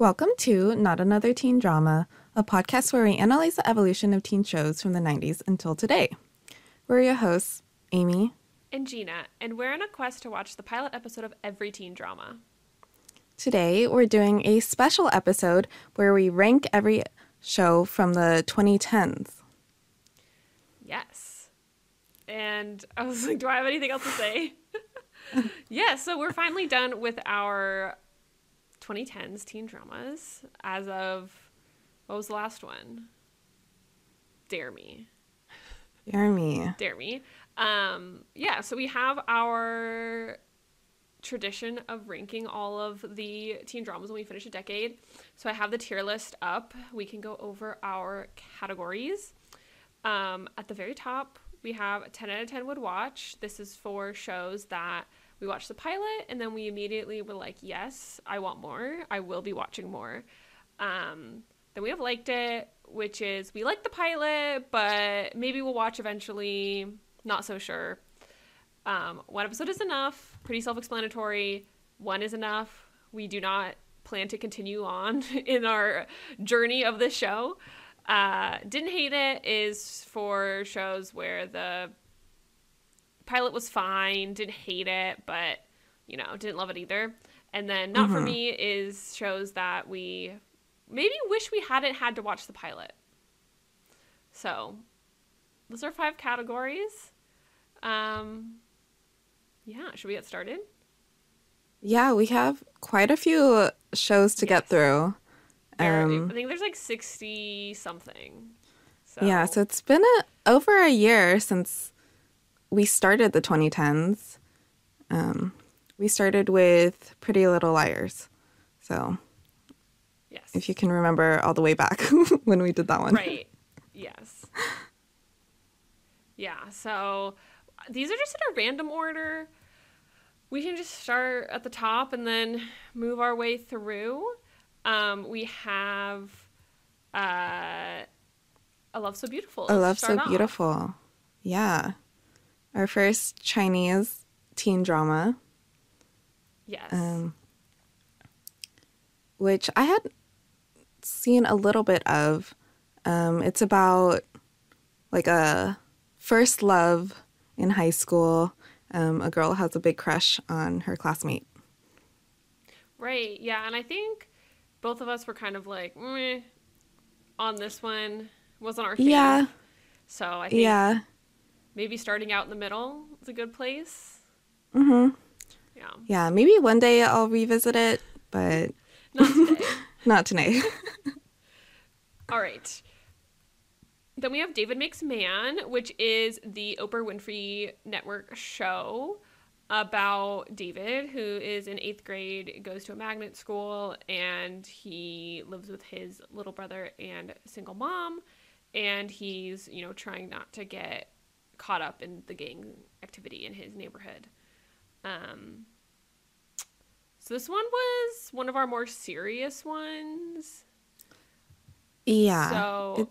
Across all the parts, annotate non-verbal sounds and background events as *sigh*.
Welcome to Not Another Teen Drama, a podcast where we analyze the evolution of teen shows from the 90s until today. We're your hosts, Amy and Gina, and we're on a quest to watch the pilot episode of every teen drama. Today, we're doing a special episode where we rank every show from the 2010s. Yes. And I was like, do I have anything else to say? *laughs* yeah, so we're finally done with our 2010s teen dramas as of what was the last one? Dare Me. Dare Me. Dare Me. Um, yeah, so we have our tradition of ranking all of the teen dramas when we finish a decade. So I have the tier list up. We can go over our categories. Um, at the very top, we have 10 out of 10 would watch. This is for shows that we watched the pilot and then we immediately were like, yes, I want more. I will be watching more. Um, then we have liked it, which is we like the pilot, but maybe we'll watch eventually. Not so sure. Um, one episode is enough. Pretty self explanatory. One is enough. We do not plan to continue on *laughs* in our journey of this show. Uh, didn't hate it is for shows where the pilot was fine, didn't hate it, but you know, didn't love it either. And then not mm-hmm. for me is shows that we maybe wish we hadn't had to watch the pilot. So, those are five categories. Um yeah, should we get started? Yeah, we have quite a few shows to yes. get through. Um, I think there's like 60 something. So. Yeah, so it's been a, over a year since we started the 2010s. Um, we started with Pretty Little Liars. So, yes. If you can remember all the way back *laughs* when we did that one. Right. Yes. yeah. So these are just in a random order. We can just start at the top and then move our way through. Um, we have uh, A Love So Beautiful. A Love So off. Beautiful. Yeah our first Chinese teen drama. Yes. Um, which I had seen a little bit of. Um, it's about like a first love in high school. Um, a girl has a big crush on her classmate. Right. Yeah. And I think both of us were kind of like, on this one. Wasn't our thing. Yeah. So I think yeah maybe starting out in the middle is a good place. Mm-hmm. Yeah. Yeah. Maybe one day I'll revisit it, but *laughs* not today. *laughs* not today. *laughs* All right. Then we have David Makes Man, which is the Oprah Winfrey Network show about David, who is in eighth grade, goes to a magnet school, and he lives with his little brother and single mom. And he's, you know, trying not to get caught up in the gang activity in his neighborhood. Um, so this one was one of our more serious ones. Yeah. So it,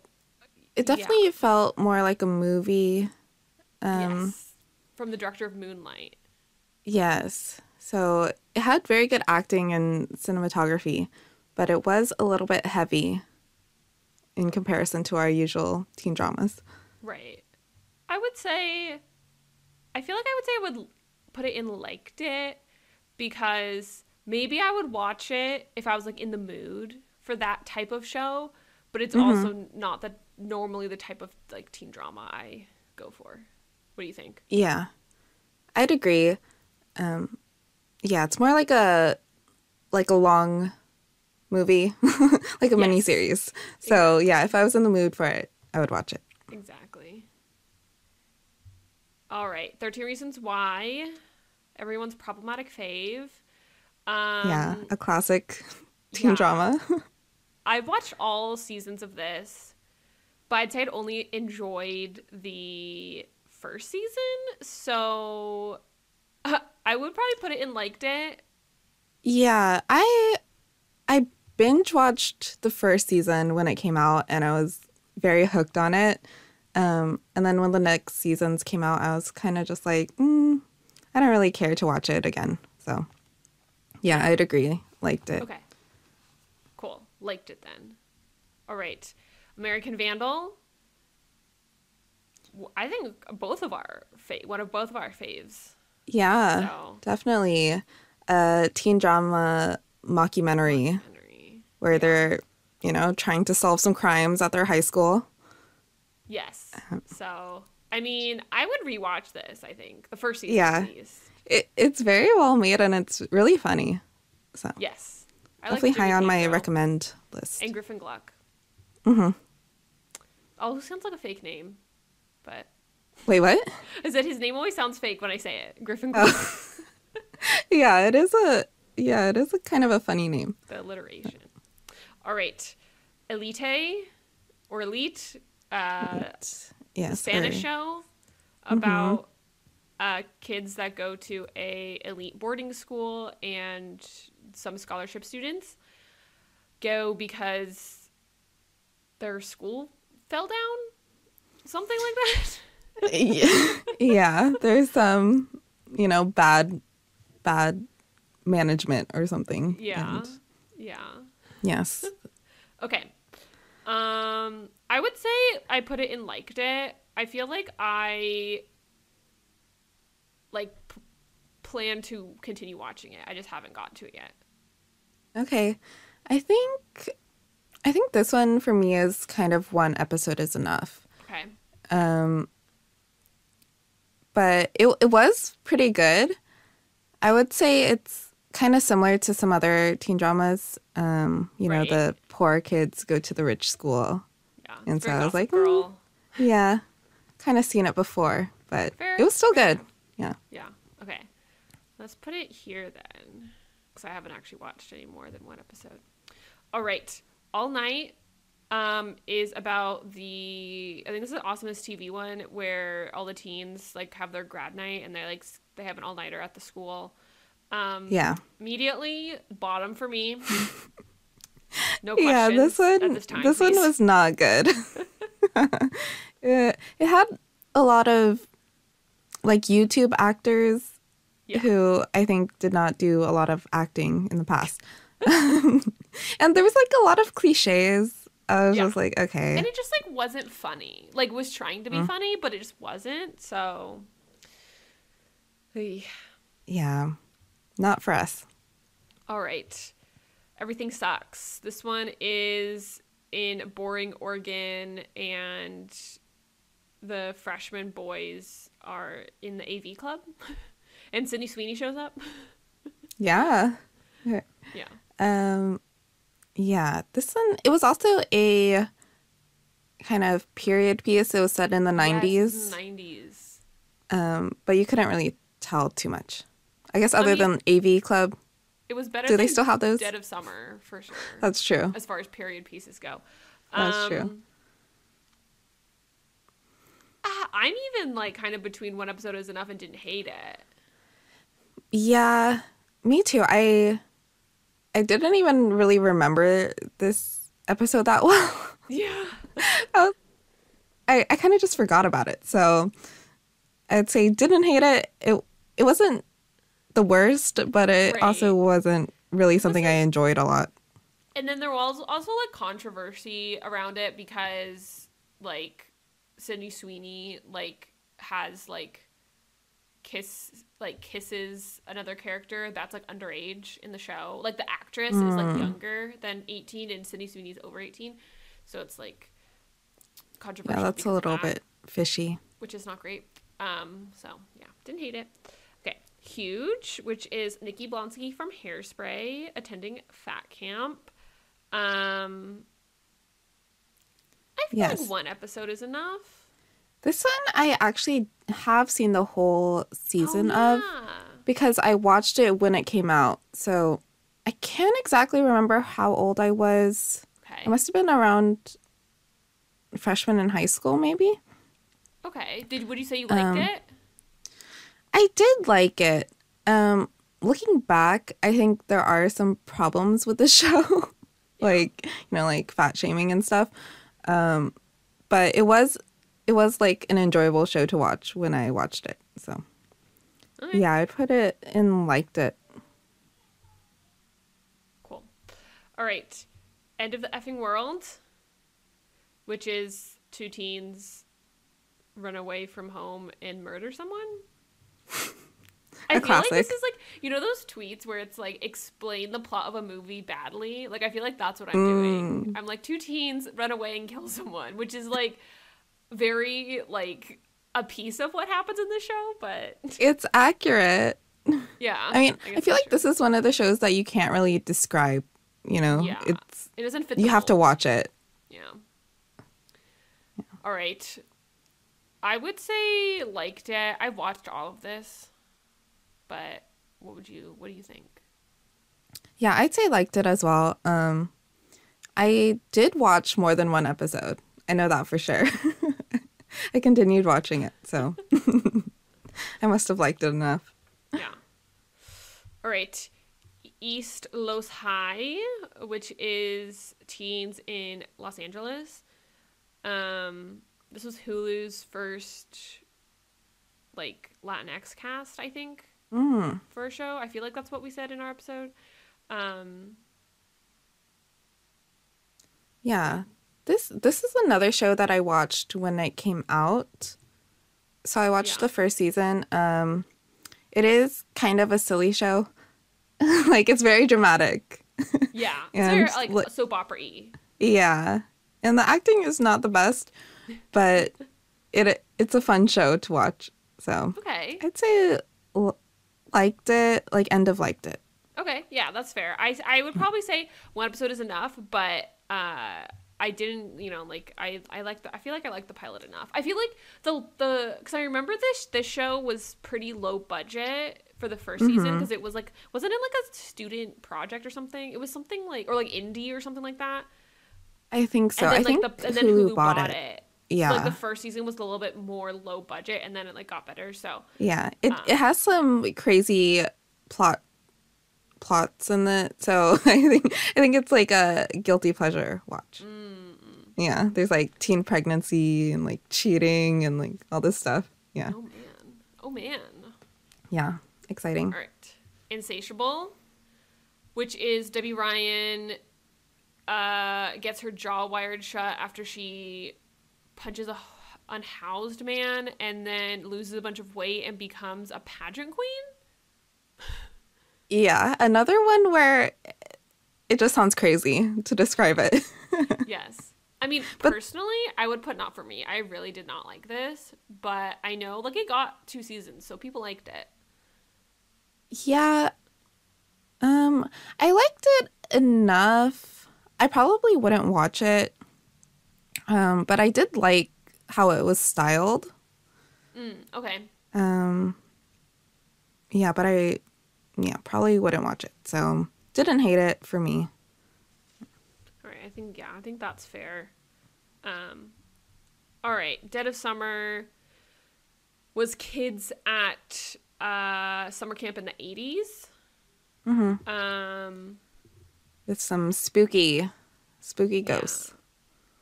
it definitely yeah. felt more like a movie. Um, yes. From the director of Moonlight. Yes. So it had very good acting and cinematography, but it was a little bit heavy in comparison to our usual teen dramas. Right. I would say, I feel like I would say I would put it in liked it because maybe I would watch it if I was like in the mood for that type of show, but it's mm-hmm. also not that normally the type of like teen drama I go for. What do you think? Yeah, I'd agree. Um, yeah, it's more like a like a long movie, *laughs* like a yes. mini series. So yeah, if I was in the mood for it, I would watch it. Exactly. All right, 13 Reasons Why. Everyone's problematic fave. Um, yeah, a classic teen yeah. drama. *laughs* I've watched all seasons of this, but I'd say I'd only enjoyed the first season. So uh, *laughs* I would probably put it in liked it. Yeah, I I binge watched the first season when it came out and I was very hooked on it. Um, and then when the next seasons came out, I was kind of just like, mm, I don't really care to watch it again. So, yeah, I'd agree. Liked it. Okay. Cool. Liked it then. All right. American Vandal. I think both of our fa- one of both of our faves. Yeah, So- definitely a teen drama mockumentary Henry. where they're, you know, trying to solve some crimes at their high school. Yes. Uh-huh. So I mean, I would rewatch this. I think the first season. Yeah. It, it's very well made and it's really funny. So Yes. I like definitely Jimmy high on my Tinko recommend list. And Griffin Gluck. Mm hmm. Oh, sounds like a fake name, but Wait, what? *laughs* is that his name always sounds fake when I say it? Griffin Gluck. *laughs* Yeah, it is a yeah, it is a kind of a funny name. the alliteration. All right, Elite or Elite, uh, Yes, the Spanish show about uh, kids that go to a elite boarding school and some scholarship students go because their school fell down, something like that. yeah. *laughs* yeah, there's some, you know, bad bad management or something. Yeah, And yeah. yes. *laughs* Okay. Um, I would say I put it in liked it. I feel like I like p- plan to continue watching it. I just haven't gotten to it yet. Okay. I think I think this one for me is kind of one episode is enough. Okay. Um but it it was pretty good. I would say it's kind of similar to some other teen dramas. Um, you know, the poor kids go to the rich school. And so I was like, girl. Yeah. Kind of seen it before, but Fair, it was still good. Yeah. Yeah. Okay. Let's put it here then, because I haven't actually watched any more than one episode. All right. All night um, is about the. I think this is an AwesomenessTV one where all the teens like have their grad night and they like they have an all nighter at the school. Um, Yeah. Immediately bottom for me. No. Yeah, this one this time, this one was not good. it, *laughs* *laughs* uh, it had a lot of like YouTube actors Yeah. who I think did not do a lot of acting in the past. *laughs* and there was like a lot of cliches. I was Yeah. just like, okay. and it just like wasn't funny. Like was trying to be mm. funny, but it just wasn't. So. Yeah. Not for us. All right. Everything sucks. This one is in Boring, Oregon, and the freshman boys are in the AV club, *laughs* and Sydney Sweeney shows up. *laughs* Yeah. Yeah. Um yeah, this one it was also a kind of period piece. It was set in the 90s. Nineties. um, but you couldn't really tell too much. I guess other mean- than AV Club, It was better. do they still have those? Dead of Summer for sure. That's true. as far as period pieces go. That's true. Um, ah, I'm even like kind of between one episode is enough and didn't hate it. Yeah, me too. I I didn't even really remember this episode that *laughs* well. Yeah. I I, I kind of just forgot about it. So I'd say didn't hate it. It it wasn't the worst, but it also wasn't really something I enjoyed a lot. And then there was also like controversy around it because like Sydney Sweeney like has like kiss like kisses another character that's like underage in the show. Like the actress is like Hmm. younger than 18 and Sydney Sweeney's over 18. So it's like controversial. Yeah, that's a little that, bit fishy. which is not great. Um so yeah, didn't hate it. Huge, which is Nikki Blonsky from Hairspray attending Fat Camp. Um, I feel Yes. like one episode is enough. This one I actually have seen the whole season oh, of. because I watched it when it came out. So I can't exactly remember how old I was. Okay. I must have been around freshman in high school, maybe. Okay. Did would you say you liked Um, it? I did like it. Um, looking back, I think there are some problems with the *laughs* show, like you know, like fat shaming and stuff. Um, but it was it was like an enjoyable show to watch when I watched it. So yeah, I put it and liked it. Cool. All right. End of the Effing World, which is two teens run away from home and murder someone. I feel like this is like you know those tweets where it's like explain the plot of a movie badly. Like I feel like that's what I'm Mm. doing. I'm like two teens run away and kill *laughs* someone, which is like very like a piece of what happens in the show, but *laughs* It's accurate. yeah. I mean, I, guess feel like this is one of the shows that you can't really describe. You know, Yeah. It's it doesn't fit. you have to watch it. Yeah. All right. I would say liked it. I watched all of this, but what would you? What do you think? Yeah, I'd say liked it as well. Um, I did watch more than one episode. I know that for sure. *laughs* I continued watching it, so *laughs* I must have liked it enough. Yeah. All right. East Los High, which is teens in Los Angeles. Um, this was Hulu's first like Latinx cast, I think, Mm. for a show. I feel like that's what we said in our episode. Um, Yeah, this this is another show that I watched when it came out. So I watched Yeah. the first season. Um, it is kind of a silly show. *laughs* like it's very dramatic. yeah, *laughs* it's And, very like like- soap opera. Yeah, and the acting is not the best, but it it's a fun show to watch. So Okay. I'd say liked it, like end of liked it. Okay, yeah, that's fair. I I would probably say one episode is enough, but uh I didn't, you know, like I I like the I feel like I like the pilot enough. I feel like the the cuz I remember this this show was pretty low budget for the 1st season Mm-hmm. because it was like wasn't it like a student project or something? It was something like or like indie or something like that. I think so. and then I like think the and then Hulu Hulu bought, bought, it. it. Yeah, like the first season was a little bit more low budget and then it like got better. So, yeah. It um, it has some crazy plot plots in it, so *laughs* I think I think it's like a guilty pleasure watch. mm, Yeah, there's like teen pregnancy and like cheating and like all this stuff. Yeah, oh man. Oh man. yeah, exciting. All right. Insatiable, which is Debby Ryan uh, gets her jaw wired shut after she punches a unhoused man and then loses a bunch of weight and becomes a pageant queen. Yeah, another one where it just sounds crazy to describe it. *laughs* yes. I mean, But- personally, I would put not for me. I really did not like this, but I know like it got two seasons, so people liked it. Yeah. Um, I liked it enough. I probably wouldn't watch it. Um, but I did like how it was styled. Mm, okay. Um, yeah, but I, yeah, probably wouldn't watch it. So didn't hate it for me. All right, I think yeah, I think that's fair. Um, all right, Dead of Summer was kids at uh, summer camp in the eighties. Mm-hmm. Um, With some spooky, spooky ghosts.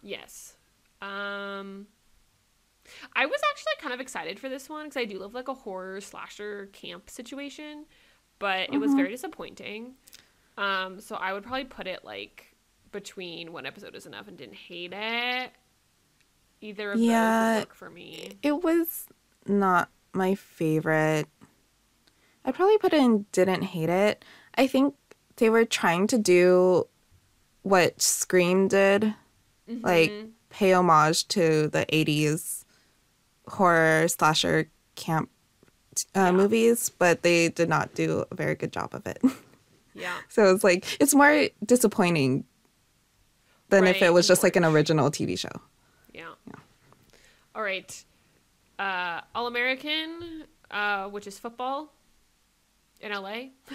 yes. Um, I was actually kind of excited for this one because I do love like a horror slasher camp situation, but it was very disappointing. Um, so I would probably put it like between one episode is enough and didn't hate it. Either of Yeah. those would work for me. It was not my favorite. I probably put in didn't hate it. I think they were trying to do what Scream did, like Mhm. Pay homage to the 80s horror slasher camp uh, Yeah. movies, but they did not do a very good job of it. *laughs* yeah, so it's like, it's more disappointing than if it was just like an original TV show. yeah. All right. Uh, All American, uh, which is football in LA. *laughs*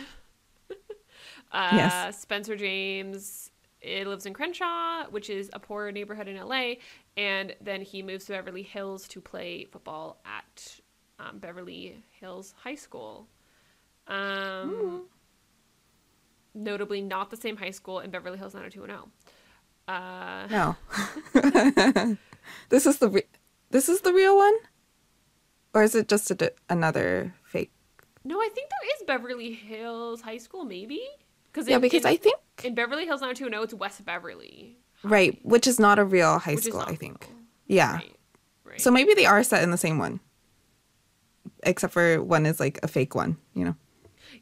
uh, Yes. Spencer James it lives in Crenshaw, which is a poor neighborhood in LA, and then he moves to Beverly Hills to play football at um, Beverly Hills High School. Um, Notably, not the same high school in Beverly Hills 90210. Uh, No. *laughs* this is the re- this is the real one, or is it just di- another fake? no, I think there is Beverly Hills High School, maybe. Because yeah, because I think In Beverly Hills 90210, it's West Beverly. right, which is not a real high Which school, I think. real. Yeah. Right. Right. So maybe they are set in the same one. Except for one is like a fake one, you know.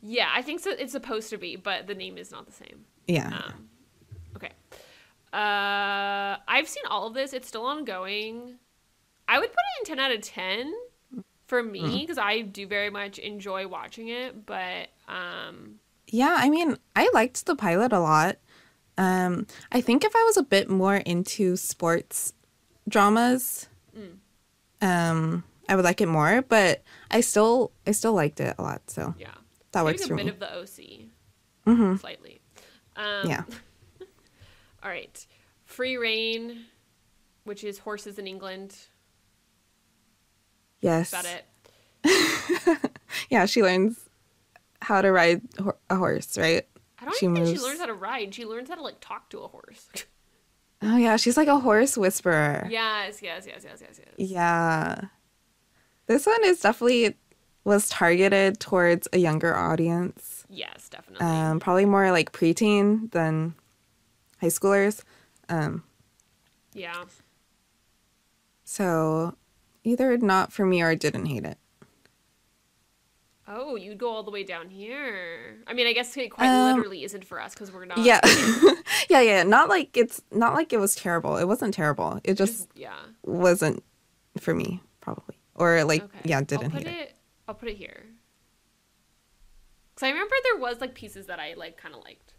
yeah, I think so. It's supposed to be, but the name is not the same. Yeah. Um, okay. Uh, I've seen all of this. It's still ongoing. I would put it in 10 out of 10 for Mm-hmm. me because I do very much enjoy watching it. But um, Yeah, I mean, I liked the pilot a lot. Um, I think if I was a bit more into sports dramas, um, I would like it more. But I still, I still liked it a lot. So yeah, that Maybe works a bit of the OC, slightly. Um, Yeah. *laughs* All right, Free Rein, which is horses in England. Yes. Is that it? *laughs* Yeah, she learns how to ride a horse, right? I don't She even think moves. she learns how to ride. She learns how to like talk to a horse. *laughs* Oh yeah, she's like a horse whisperer. yes, yes, yes, yes, yes, yes. Yeah. This one is definitely was targeted towards a younger audience. Yes, definitely. Um, probably more like preteen than high schoolers. Um, yeah. so either not for me or I didn't hate it. Oh, you'd go all the way down here. I mean, I guess it quite Um, literally isn't for us because we're not. Yeah. *laughs* yeah, yeah. Not like it's not like it was terrible. It wasn't terrible. It just yeah. wasn't for me, probably. Or like Okay. yeah, didn't I'll put hate it. it. I'll put it here. Because I remember there was like pieces that I like kind of liked,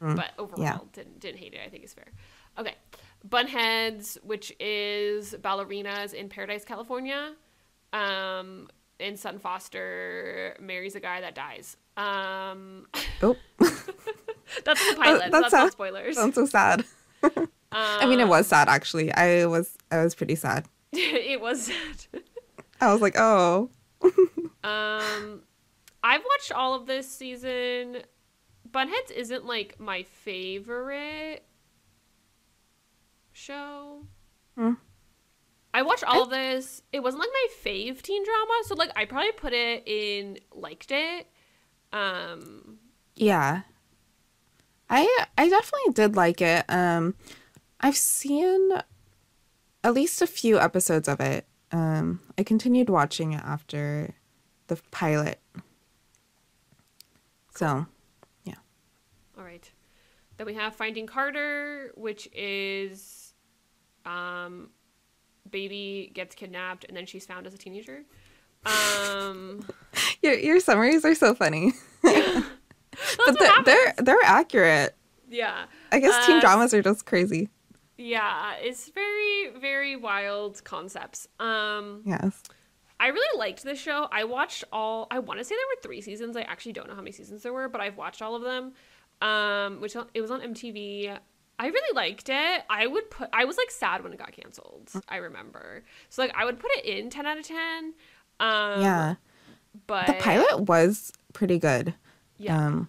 but overall Mm, yeah. didn't didn't hate it. I think is fair. Okay, Bunheads, which is ballerinas in Paradise, California. Um, and Sutton Foster marries a guy that dies. Um, Oh. *laughs* that's the pilot. so that that's not spoilers. Sounds so sad. *laughs* I mean, it Um, was sad actually. I was I was pretty sad. *laughs* it was sad. I was like, oh, Um, I've watched all of this season. Bunheads isn't like my favorite show. Hmm. I watched all of this. It wasn't like my fave teen drama, so like I probably put it in liked it. Um, yeah. I I definitely did like it. Um, I've seen at least a few episodes of it. Um, I continued watching it after the pilot. So yeah. all right. Then we have Finding Carter, which is um baby gets kidnapped and then she's found as a teenager. Um *laughs* your your summaries are so funny, *laughs* but what they're, they're accurate. Yeah. I guess teen Uh, dramas are just crazy. Yeah, it's very, very wild concepts. Um, Yes. I really liked this show. I watched all. I want to say there were three seasons. I actually don't know how many seasons there were, but I've watched all of them. Um, which it was on MTV. I really liked it. I would put. I was like sad when it got canceled. I remember. So like I would put it in ten out of ten. Um, yeah. but The pilot was pretty good. Yeah. Um,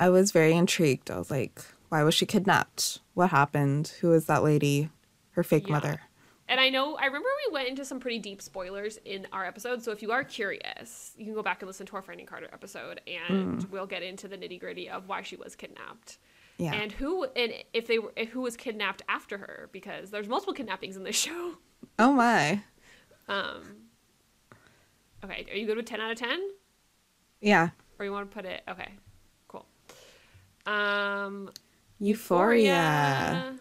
I was very intrigued. I was like, why was she kidnapped? What happened? Who is that lady? Her fake Yeah. mother. And I know, I remember we went into some pretty deep spoilers in our episode. So if you are curious, you can go back and listen to our Finding Carter episode, and we'll get into the nitty gritty of why she was kidnapped Yeah. and who and if they were who was kidnapped after her because there's multiple kidnappings in this *laughs* show. oh my. Um. Okay, are you good with ten out of ten, Yeah. or you want to put it? Okay, cool. Um, Euphoria.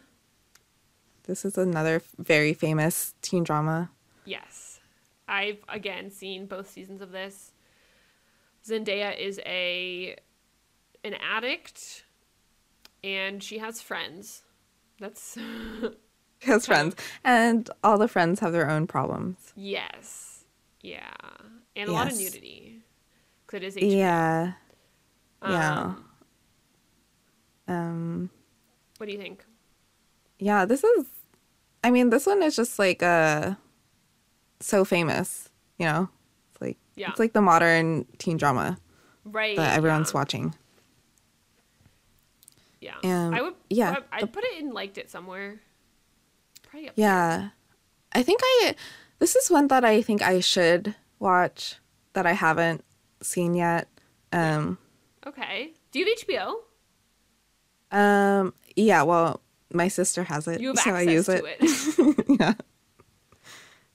This is another very famous teen drama. Yes. I've again seen both seasons of this. Zendaya is a an addict and she has friends. That's *laughs* She has friends, and all the friends have their own problems. yes. Yeah. And a lot of nudity. Cuz it is HBO. Yeah. Yeah. Um, Um. what do you think? Yeah. This is. I mean, this one is just like uh, so famous. You know, it's like Yeah. it's like the modern teen drama Right. that everyone's yeah. watching. Yeah. I would yeah, I, I'd put it in liked it somewhere. Probably up Yeah. I think I this is one that I think I should watch that I haven't seen yet. Um. Okay. Do you have HBO? Um, yeah, well, my sister has it, so I use it. it. *laughs* yeah.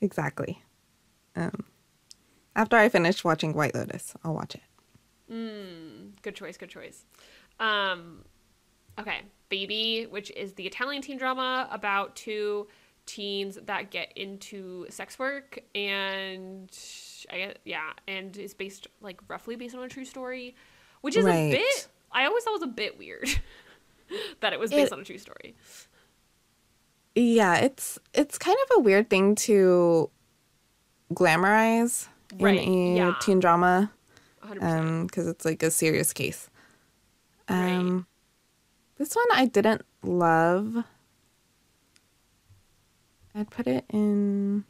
Exactly. Um, after I finish watching White Lotus, I'll watch it. Good choice, good choice. Um, okay, Baby, which is the Italian teen drama about two teens that get into sex work, and I guess, yeah, and is based like roughly based on a true story, which is a bit. I always thought was a bit weird *laughs* that it was based It- on a true story. Yeah, it's it's kind of a weird thing to glamorize Right, in a yeah. teen drama 100%. um because it's like a serious case. Right. This one I didn't love. I'd put it in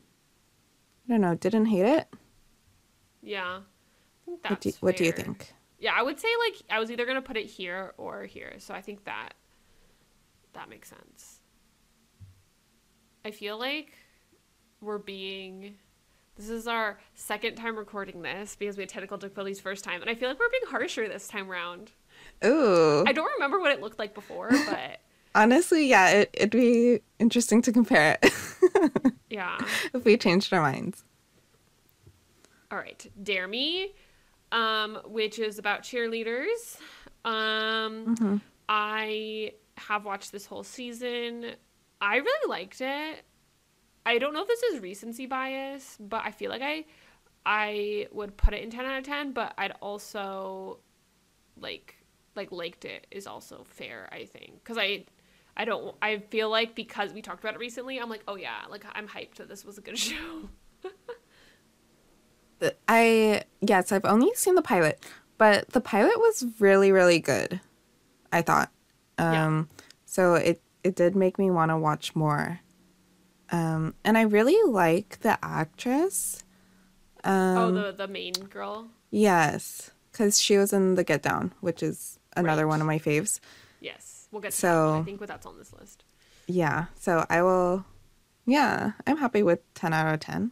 I don't know, didn't hate it. yeah. I think that's What do, you- what do you think? Yeah, I would say like I was either gonna put it here or here, so I think that that makes sense. I feel like we're being. This is our second time recording this because we had technical difficulties first time, and I feel like we're being harsher this time round. Ooh. I don't remember what it looked like before, *laughs* but Honestly, yeah, it, it'd be interesting to compare it *laughs* yeah. if we changed our minds. All right, Dare Me, um, which is about cheerleaders. Um, I have watched this whole season. I really liked it. I don't know if this is recency bias, but I feel like I I would put it in 10 out of 10, but I'd also like like liked it is also fair, I think. Cuz I I don't I feel like because we talked about it recently, I'm like, "Oh yeah, like I'm hyped that this was a good *laughs* show." I yes, I've only seen the pilot, but the pilot was really really good. I thought. Yeah. Um so it it did make me want to watch more. Um and I really like the actress. Um oh, the the main girl. yes, cuz she was in The Get Down, which is another Right. one of my faves. Yes, we'll get to So- that. I think that's on this list. Yeah, so I will yeah, I'm happy with 10 out of 10.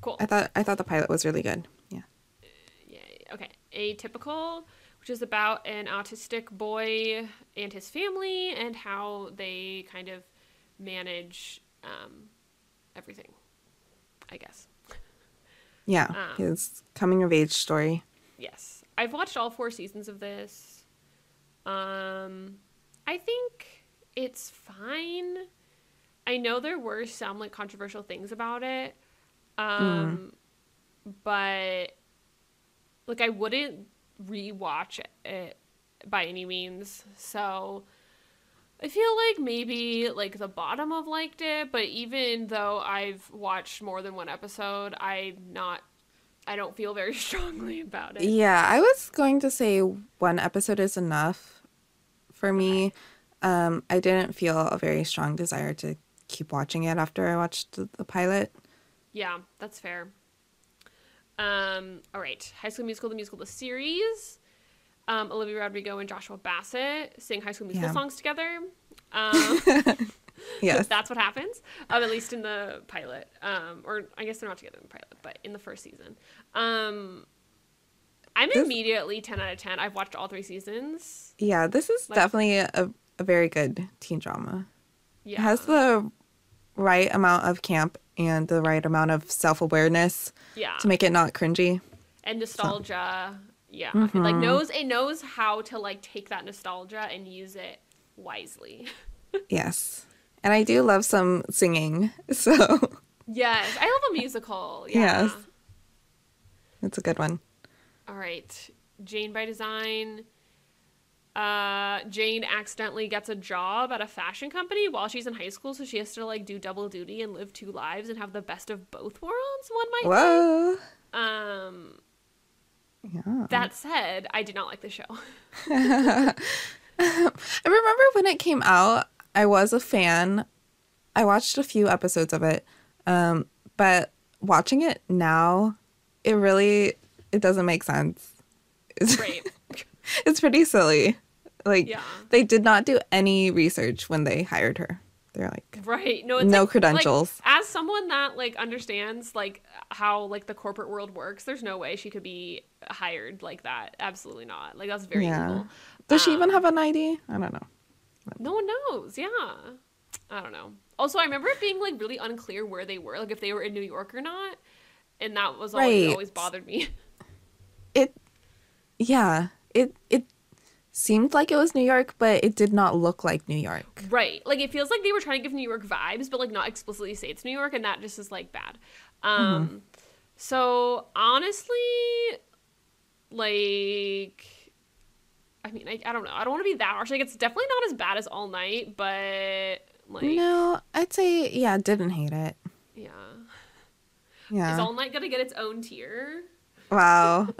Cool. I thought I thought the pilot was really good. Yeah. Yeah. Okay. Atypical, which is about an autistic boy and his family and how they kind of manage um, everything. I guess. Yeah, Um, his coming of age story. Yes. I've watched all four seasons of this. Um, I think it's fine. I know there were some like controversial things about it. Um, but like I wouldn't rewatch it by any means. So I feel like maybe like the bottom of liked it, but even though I've watched more than one episode, I'm not I don't feel very *laughs* strongly about it. Yeah, I was going to say one episode is enough for me. Um, I didn't feel a very strong desire to keep watching it after I watched the, the pilot. Yeah, that's fair. Um, all right. High School Musical, the musical, the series. Um, Olivia Rodrigo and Joshua Bassett sing High School Musical Yeah. songs together. *laughs* Um, Yes. *laughs* that's what happens. Um, at least in the pilot. Um, or I guess they're not together in the pilot, but in the first season. Um, I'm This- immediately 10 out of 10. I've watched all three seasons. yeah, this is Like- definitely a, a very good teen drama. Yeah. It has the right amount of camp and the right amount of self awareness yeah. to make it not cringy. and nostalgia. Yeah, Mm-hmm. it, like knows it knows how to like take that nostalgia and use it wisely. *laughs* Yes. And I do love some singing, *laughs* so Yes, I love a musical. Yeah. Yes. it's a good one. All right, Jane by Design. Uh, Jane accidentally gets a job at a fashion company while she's in high school, so she has to like do double duty and live two lives and have the best of both worlds. One might Whoa. say. Um, Yeah. that said, I did not like the show. *laughs* I remember when it came out, I was a fan. I watched a few episodes of it. Um, but watching it now, it really it doesn't make sense. It's, Right. *laughs* it's pretty silly. Like Yeah. they did not do any research when they hired her. They're like, Right. No, No like- credentials. Like, as someone that like understands like how like the corporate world works, there's no way she could be hired like that. Absolutely not. Like that's very yeah. Does she even Um, have an ID? I don't know. No one knows. Yeah. I don't know. Also, I remember it being like really unclear where they were, like if they were in New York or not, and that was always, Right. always bothered me. *laughs* It, yeah, it it seemed like it was New York, but it did not look like New York. right. Like it feels like they were trying to give New York vibes, but like not explicitly say it's New York, and that just is like bad. Um, so honestly, like. I mean, I, I don't know. I don't want to be that harsh. Like, it's definitely not as bad as All Night, but like, No, I'd say yeah, didn't hate it. yeah. Yeah. Is All Night gonna get its own tier? Wow. *laughs*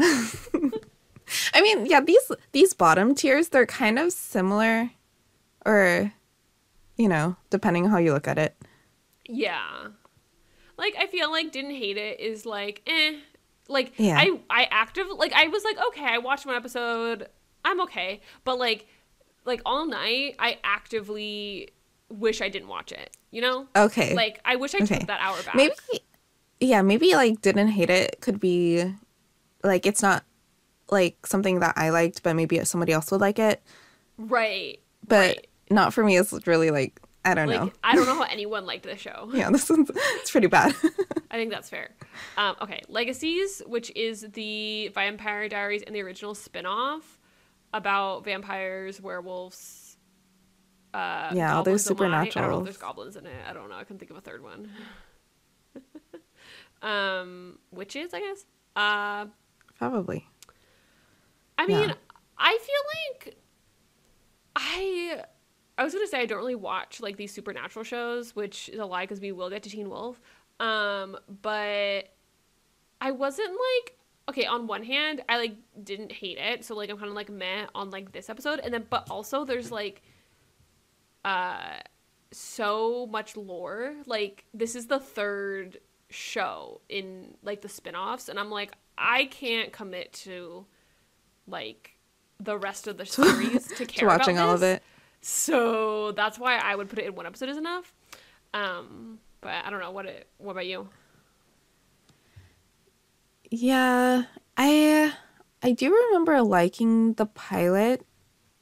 I mean, yeah, these these bottom tiers they're kind of similar or you know, depending on how you look at it. Yeah. Like I feel like didn't hate it is like eh. Like Yeah. I I active like I was like okay, I watched one episode. I'm okay. But like like all night I actively wish I didn't watch it. You know? Okay. Like I wish I Okay. took that hour back. maybe yeah, maybe like didn't hate it could be like it's not like something that I liked, but maybe somebody else would like it. Right. But Right. not for me. It's really like I don't Like know. I don't know *laughs* how anyone liked the show. Yeah, this one's it's pretty bad. *laughs* I think that's fair. Um, okay, Legacies, which is the Vampire Diaries and the original spin-off about vampires, werewolves. Uh, Yeah, all those supernatural. I don't know there's goblins in it. I don't know. I can think of a third one. *laughs* um, witches, I guess. Uh, Probably. I mean, Yeah. I feel like I I was gonna say I don't really watch like these supernatural shows, which is a lie because we will get to Teen Wolf. Um, but I wasn't like okay. On one hand, I like didn't hate it, so like I'm kind of like meh on like this episode, and then but also there's like uh so much lore. Like this is the third show in like the spin-offs and I'm like I can't commit to like the rest of the series *laughs* to care To watching about all of it. So that's why I would put it in one episode is enough. Um but I don't know what it what about you? Yeah, I I do remember liking the pilot.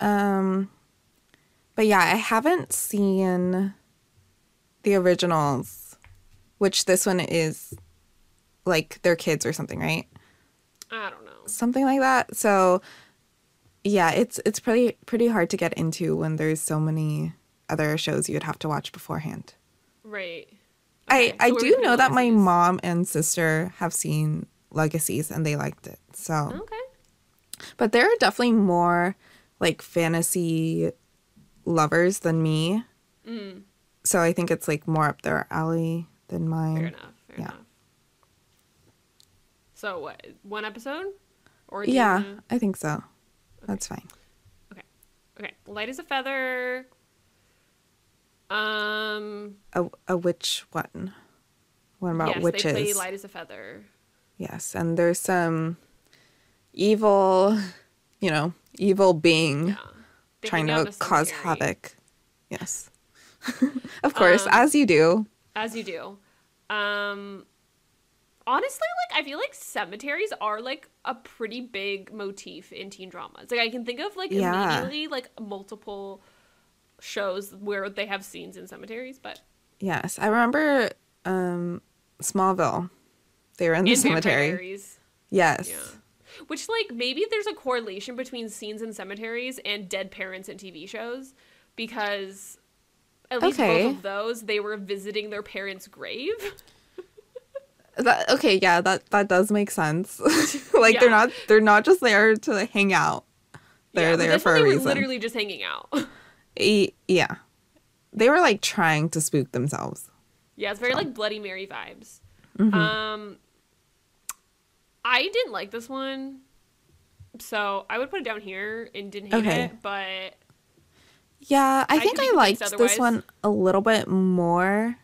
Um but yeah, I haven't seen the originals, which this one is like their kids or something, right? I don't know. Something like that. So yeah, it's it's pretty pretty hard to get into when there's so many other shows you'd have to watch beforehand. Right. I Okay, I so we're do know that my mom and sister have seen Legacies and they liked it. So Okay. But there are definitely more like fantasy lovers than me. Mm, So I think it's like more up their alley than mine. fair enough. Fair yeah. enough. So what? One episode? Or you Yeah, I think so. That's fine. Okay. Okay. Light as a feather. Um A, a witch one. What about yes, witches? they play light as a feather. yes, and there's some evil, you know, evil being Yeah. Trying to cause cemetery, havoc. Yes. *laughs* of course, Um, as you do. As you do. Um honestly, like I feel like cemeteries are like a pretty big motif in teen dramas. Like I can think of like Yeah. immediately like multiple shows where they have scenes in cemeteries, but Yes, I remember um Smallville. They were in the in cemetery. Yes. Yeah. Which like maybe there's a correlation between scenes in cemeteries and dead parents in TV shows because at least Okay. both of those they were visiting their parents' grave. That, okay, yeah, that that does make sense. *laughs* like they're not they're not just there to hang out. They're Yeah, there for a they reason. were literally just hanging out. *laughs* E- yeah. They were like trying to spook themselves. yeah, it's very like Bloody Mary vibes. Mm-hmm. Um I didn't like this one. So I would put it down here and didn't hate Okay. it, but Yeah, I I think I liked this one a little bit more.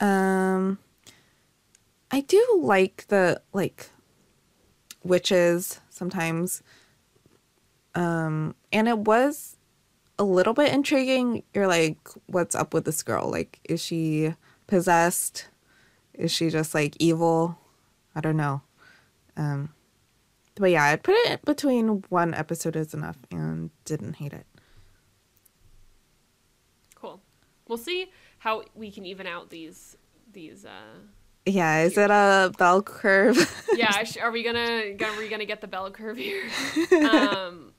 Um I do like the like witches sometimes. Um and it was a little bit intriguing. You're like what's up with this girl? Like is she possessed? Is she just like evil? I don't know. Um but yeah, I'd put it between one episode is enough and didn't hate it. Cool. We'll see how we can even out these these. uh Yeah, is it a bell curve? *laughs* Yeah, are we gonna are we gonna get the bell curve here? *laughs* um,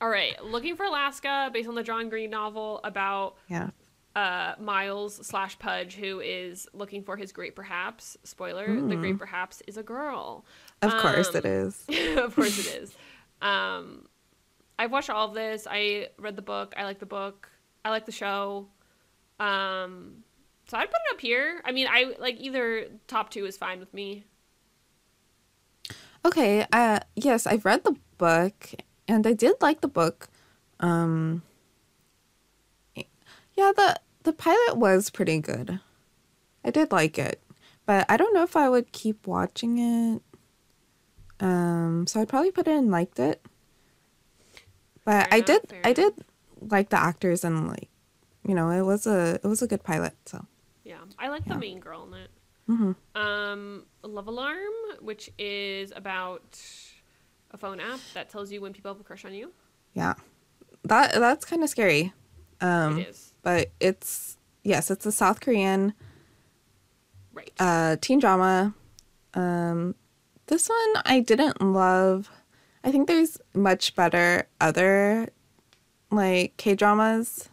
all right, looking for Alaska, based on the John Green novel about yeah. uh, Miles slash Pudge, who is looking for his great perhaps. Spoiler: the great perhaps is a girl. Of course it Um, is. *laughs* of course it is. Um, I've watched all of this. I read the book. I like the book. I like the show. Um, so I'd put it up here. I mean, I like either top two is fine with me. Okay, uh yes, I've read the book and I did like the book. Um Yeah, the the pilot was pretty good. I did like it. But I don't know if I would keep watching it. Um so I'd probably put it in liked it. But Fair I enough, did I did like the actors and like you know, it was a it was a good pilot, so I like the main girl in it. Mhm. Um, Love Alarm, which is about a phone app that tells you when people have a crush on you. yeah. That that's kind of scary. Um it is but it's yes, it's a South Korean right. uh, teen drama. Um, this one I didn't love. I think there's much better other like K dramas.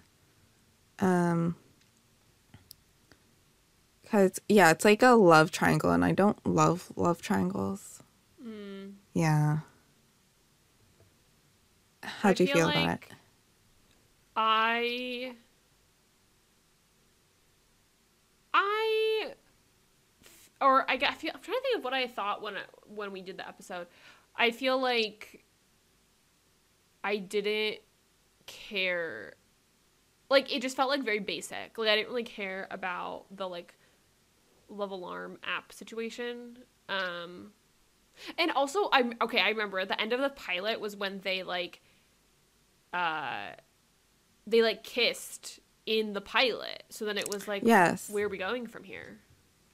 Um, cause yeah, it's like a love triangle, and I don't love love triangles. Mm. Yeah. How do you feel feel about it? I I or I, I feel I'm trying to think of what I thought when I, when we did the episode. I feel like I didn't care like it just felt like very basic. Like I didn't really care about the like love alarm app situation. Um and also I'm okay, I remember at the end of the pilot was when they like uh they like kissed in the pilot. So then it was like Yes. where are we going from here?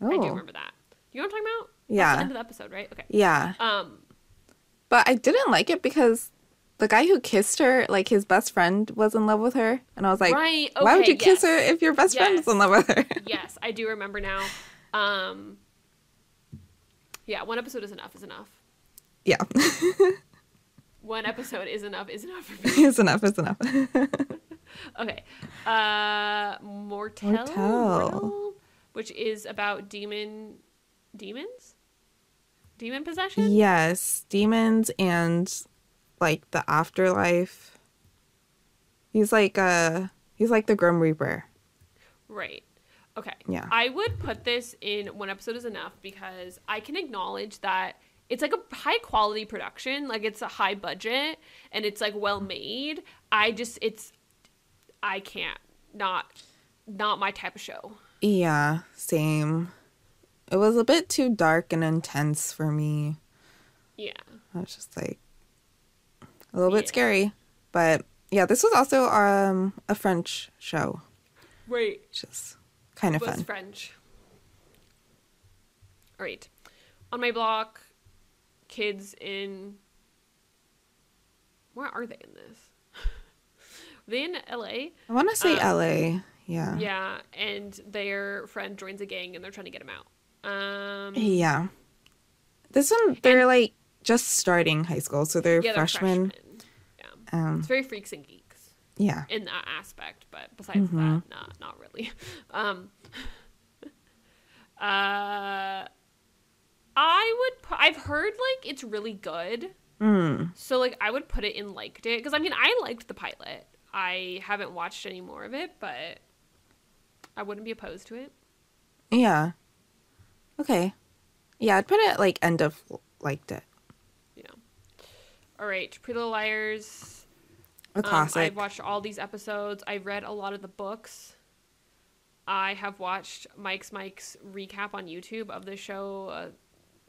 Oh, I do remember that. You know what I'm talking about? That's Yeah. the end of the episode, right? Okay. yeah. Um But I didn't like it because the guy who kissed her, like his best friend, was in love with her, and I was like, right. Okay, "Why would you kiss her if your best friend Yes. was in love with her?" yes, I do remember now. Um Yeah, one episode is enough is enough. yeah, *laughs* One episode is enough is enough for me. *laughs* it's enough. It's enough. *laughs* Okay. Uh Mortel, Mortel. Mortel, which is about demon demons? Demon possession? yes, demons and like the afterlife. He's like uh he's like the Grim Reaper. Right. Okay. Yeah. I would put this in one episode is enough because I can acknowledge that it's like a high quality production, like it's a high budget and it's like well made. I just it's I can't not not my type of show. Yeah, same. It was a bit too dark and intense for me. Yeah. I was just like a little bit Yeah. scary, but yeah, this was also um a French show, Right. is kind of was fun. French. All right. On my block, kids in. Where are they in this? Are *laughs* they in LA? I want to say um, LA. Yeah. Yeah, and their friend joins a gang and they're trying to get him out. Um, Yeah. This one, they're like just starting high school, so they're yeah, they're freshmen. freshmen. Yeah, Um, it's very freaks and geeks yeah. in that aspect, but besides Mm-hmm. that, not not really. *laughs* Um, uh, I would. Pu- I've heard like it's really good. Mm. So like I would put it in liked it because I mean I liked the pilot. I haven't watched any more of it, but I wouldn't be opposed to it. Yeah. Okay. Yeah, I'd put it like end of liked it. Yeah. All right, Pretty Little Liars. A Um. I've watched all these episodes. I've read a lot of the books. I have watched Mike's Mike's recap on YouTube of the show uh,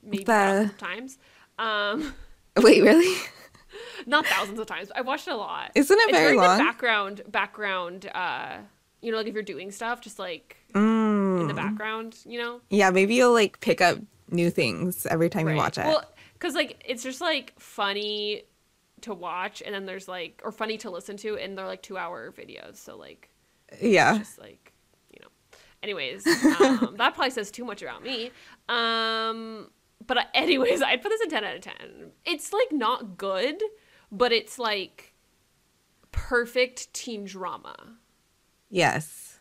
maybe The- thousands of times. Um, *laughs* Wait, really? *laughs* not thousands of times. but I've watched it a lot. Isn't it it's very long? background background. Uh, you know, like if you're doing stuff, just like Mm. in the background. You know, Yeah, maybe you'll like pick up new things every time you watch it. Well, because like it's just like funny to watch, and then there's like or funny to listen to, and they're like two hour videos. So like yeah. just like you know Anyways, um, that probably says too much about me. Um, but I, *laughs* anyways, I'd put this a ten out of ten. It's like not good, but it's like perfect teen drama. Yes.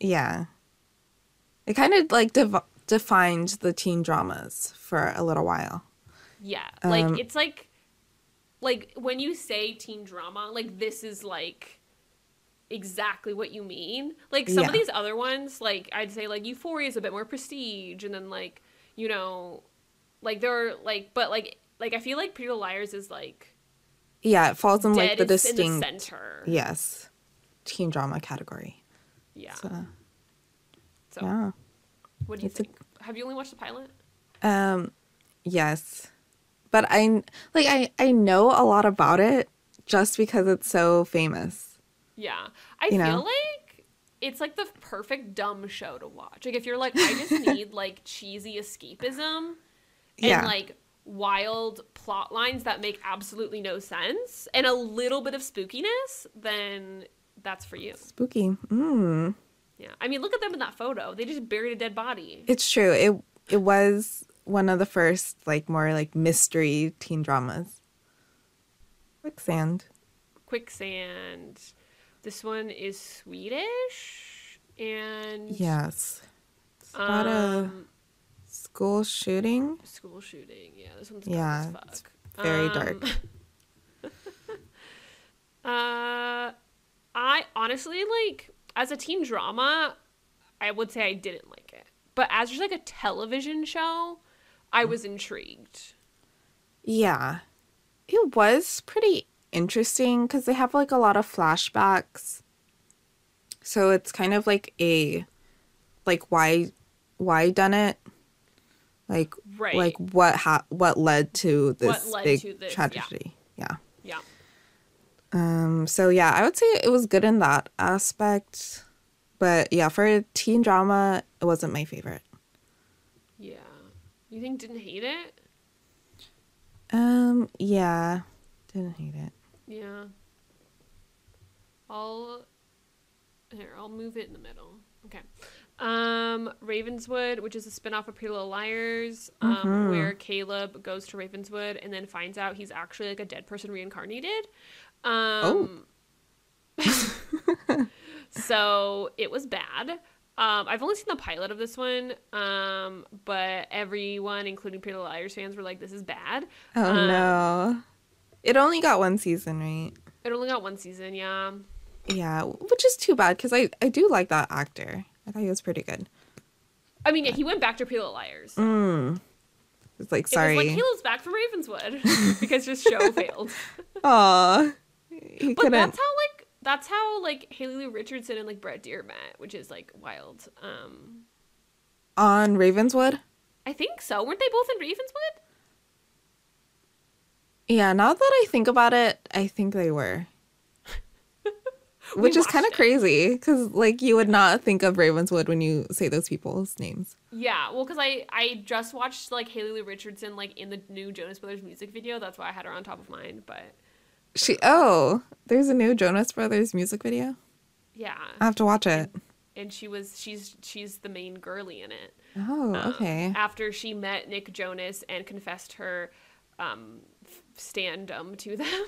Yeah. It kind of like defined the teen dramas for a little while. Yeah, like Um, it's like like when you say teen drama, like this is like exactly what you mean. Like some of these other ones, like I'd say like Euphoria is a bit more prestige, and then like you know, like there are like, but like like I feel like Pretty Little Liars is like Yeah, it falls in like the is in the distinct center. yes teen drama category. Yeah. So, So yeah. what do you it's a- Have you only watched the pilot? Um, yes, but I like I I know a lot about it just because it's so famous. Yeah. I You feel know? like it's like the perfect dumb show to watch. Like if you're like, I just *laughs* need like cheesy escapism and Yeah. like wild plot lines that make absolutely no sense and a little bit of spookiness, then that's for you. Spooky. Mm. Yeah. I mean, look at them in that photo. They just buried a dead body. It's true. It it was one of the first like more like mystery teen dramas. Quicksand. Quicksand. This one is Swedish and Yes. It's about a um, school shooting. school shooting. Yeah, this one's Yeah, dark as it's fuck. very Um, dark. *laughs* uh, I honestly like as a teen drama, I would say I didn't like it, but as just like a television show, I was intrigued. Yeah. It was pretty interesting because they have like a lot of flashbacks. So it's kind of like a like why why done it? Like Right. like what ha- what led to this led big to this, tragedy. Yeah. Yeah. Um so yeah, I would say it was good in that aspect. But yeah, for a teen drama, it wasn't my favorite. You think didn't hate it? Um yeah, didn't hate it. Yeah. I'll here, I'll move it in the middle. Okay. Um Ravenswood, which is a spin-off of Pretty Little Liars, um, Mhm. where Caleb goes to Ravenswood and then finds out he's actually like a dead person reincarnated. Um *laughs* *laughs* so it was bad. Um, I've only seen the pilot of this one, um, but everyone, including Little Liars fans, were like, "This is bad." Oh Um, no. It only got one season, right? It only got one season, yeah. Yeah, which is too bad because I, I do like that actor. I thought he was pretty good. I mean, yeah, he went back to Little Liars. Mm. It's like, sorry, It was like Caleb's back from Ravenswood *laughs* because his show failed. Aw. But couldn't. that's how like that's how like Haley Lu Richardson and like Brett Dier met, which is like wild. Um, On Ravenswood? I think so. Weren't they both in Ravenswood? Yeah, now that I think about it, I think they were. *laughs* Which is kind of crazy because, like, you would not think of Ravenswood when you say those people's names. Yeah, well, because I I just watched like Haley Lu Richardson like in the new Jonas Brothers music video. That's why I had her on top of mind. But She, oh, there's a new Jonas Brothers music video. yeah, I have to watch it. and she was she's she's the main girly in it. Oh, um, okay. After she met Nick Jonas and confessed her um, standum to them. *laughs*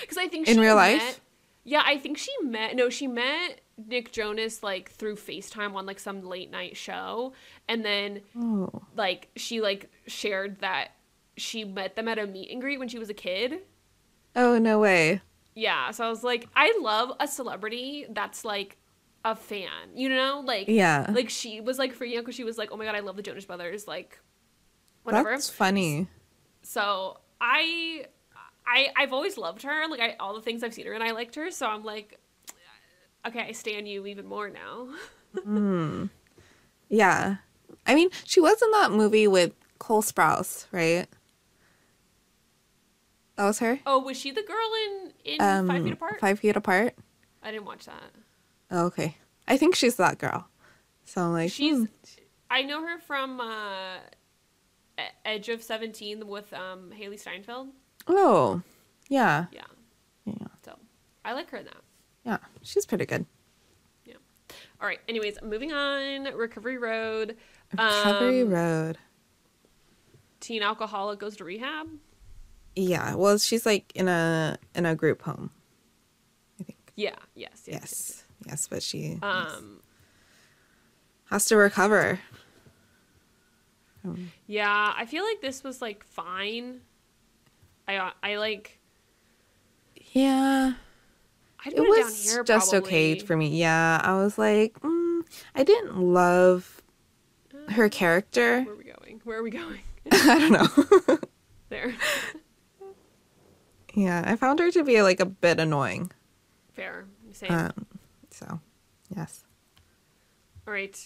Because I think In real met- life? Yeah, I think she met. No, she met Nick Jonas like through FaceTime on like some late night show, and then Oh, like she like shared that she met them at a meet and greet when she was a kid. Oh no way. Yeah, so I was like, I love a celebrity that's like a fan, you know, like Yeah. like she was like freaking out because she was like, oh my god, I love the Jonas Brothers, like whatever. That's funny. So I, I I've always loved her. Like I all the things I've seen her and I liked her. So I'm like, okay, I stand you even more now. *laughs* Hmm. Yeah. I mean, she was in that movie with Cole Sprouse, right? That was her? Oh, was she the girl in in Um, Five Feet Apart? Five Feet Apart? I didn't watch that. Oh, okay. I think she's that girl. So I'm like, She's. hmm. I know her from uh, Edge of Seventeen with um, Hailee Steinfeld. oh, yeah. Yeah, Yeah. so I like her in that. Yeah. She's pretty good. Yeah. All right. Anyways, moving on. Recovery Road. Recovery Um, Road. Teen alcoholic goes to rehab. Yeah. Well, she's like in a in a group home. I think. Yeah. Yes. Yes. yes. Yes. Yes, but she Um. has to recover. Yeah. I feel like this was like fine. I I like. Yeah. It was here. just okay for me. Yeah, I was like, mm, I didn't love her character. Where are we going? Where are we going? *laughs* I don't know. *laughs* there. *laughs* yeah, I found her to be like a bit annoying. Fair. Same. Um, so, yes. All right.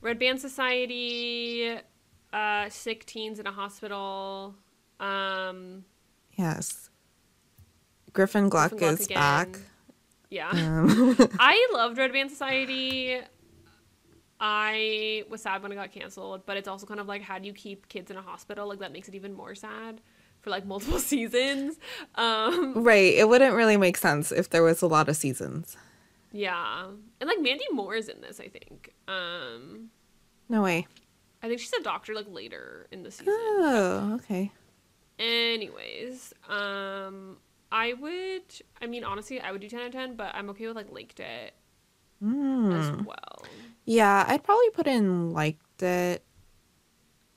Red Band Society. Uh, sick teens in a hospital. Um. Yes. Griffin Gluck, Griffin Gluck is again. back. Yeah. Um, *laughs* I loved Red Band Society. I was sad when it got canceled, but it's also kind of like how do you keep kids in a hospital? Like that makes it even more sad for like multiple *laughs* seasons. Um right. It wouldn't really make sense if there was a lot of seasons. yeah. And like Mandy Moore is in this, I think. Um No way. I think she's a doctor like later in the season. Oh, okay. Anyways, um I would I mean honestly I would do ten out of ten, but I'm okay with like liked it as Mm. well. Yeah, I'd probably put in liked it,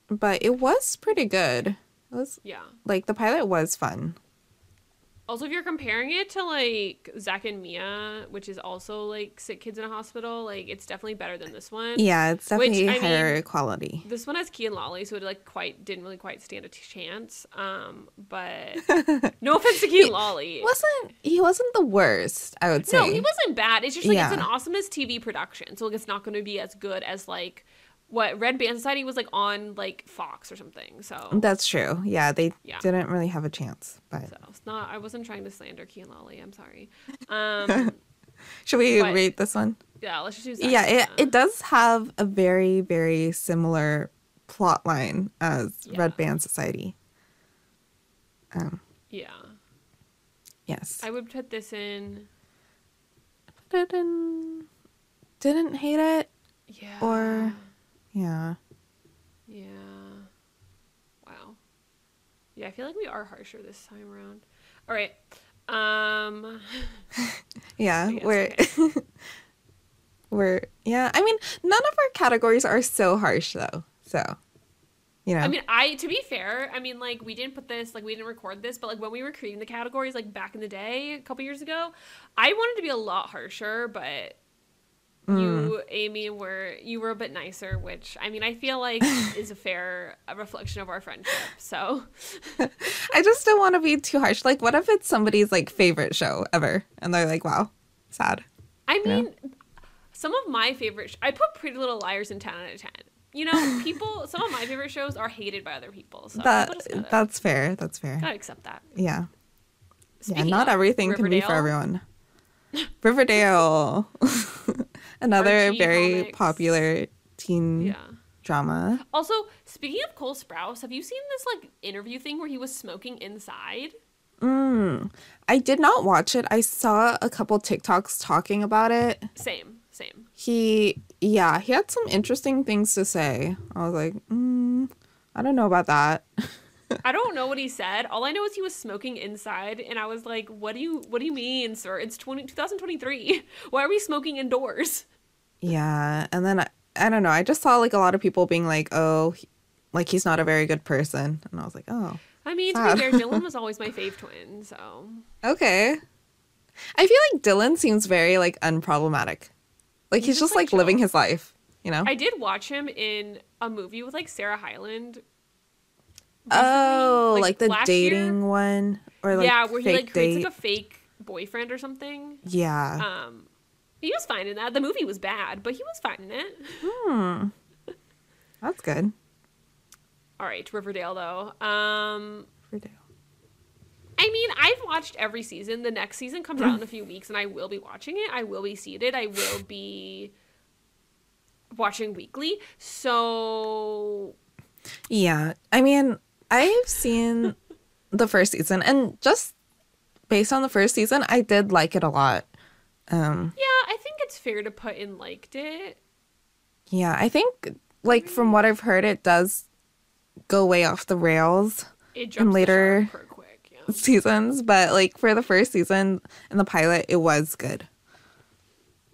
but it was pretty good. It was Yeah. like the pilot was fun. Also, if you're comparing it to like Zac and Mia, which is also like sick kids in a hospital, like it's definitely better than this one. Yeah, it's Which, definitely I higher mean- quality. This one has Kian Lawley, so it like quite didn't really quite stand a t- chance. Um, but *laughs* no offense to Kian Lawley. wasn't he wasn't the worst, I would say. No, he wasn't bad. It's just like it's an AwesomenessTV production, so like it's not going to be as good as like what Red Band Society was like on like Fox or something. So, That's true. Yeah, they Yeah. didn't really have a chance. But so it's not. I wasn't trying to slander Kian Lawley. I'm sorry. Um, *laughs* should we But- rate this one? yeah, let's just yeah, it, it does have a very, very similar plot line as Yeah. Red Band Society. Um, Yeah. yes. I would put this in. didn't, didn't hate it. Yeah. Or- Yeah. Yeah. Wow. Yeah, I feel like we are harsher this time around. All right. Um. *laughs* Yeah. We're, *laughs* we're, yeah. I mean, none of our categories are so harsh though. So, you know. I mean, I to be fair, I mean, like we didn't put this, like we didn't record this, but like when we were creating the categories, like back in the day, a couple years ago, I wanted to be a lot harsher, but Mm. you, Amy, were you were a bit nicer, which I mean, I feel like *laughs* is a fair reflection of our friendship. So. *laughs* I just don't want to be too harsh. Like, what if it's somebody's like favorite show ever, and they're like, "Wow, sad." I know? mean, some of my favorite. Sh- I put Pretty Little Liars in ten out of ten. You know, *laughs* people. some of my favorite shows are hated by other people. So that gotta, that's fair. That's fair. gotta accept that. Yeah. Speaking yeah. Not everything can be for everyone. Riverdale, another very comics. popular teen Yeah. drama. Also, speaking of Cole Sprouse, have you seen this like interview thing where he was smoking inside? Mm. I did not watch it. I saw a couple TikToks talking about it. Same, same. He, yeah, he had some interesting things to say. I was like, mm, I don't know about that. *laughs* I don't know what he said. All I know is he was smoking inside, and I was like, "What do you What do you mean, sir? It's 20, 2023. *laughs* Why are we smoking indoors?" Yeah, and then I, I don't know. I just saw like a lot of people being like, "Oh, he, like he's not a very good person," and I was like, "Oh, I mean, to Sad. be fair, Dylan was *laughs* always my fave twin, so okay." I feel like Dylan seems very like unproblematic. Like he's, He's just just, like, like living his life, you know? I did watch him in a movie with like Sarah Hyland. Oh, recently, like, the last year. dating one or like yeah, where he like creates date. like a fake boyfriend or something. yeah. Um, he was fine in that. The movie was bad, but he was fine in it. *laughs* Hmm. That's good. All right, Riverdale though. Um, Riverdale. I mean, I've watched every season. The next season comes out in a few weeks, and I will be watching it. I will be seated. I will be watching weekly. So Yeah. I mean, I've seen the first season and just based on the first season, I did like it a lot. Um yeah, I think it's fair to put in liked it. Yeah, I think like from what I've heard, it does go way off the rails in later quick. Yeah. seasons, but like for the first season and the pilot, it was good.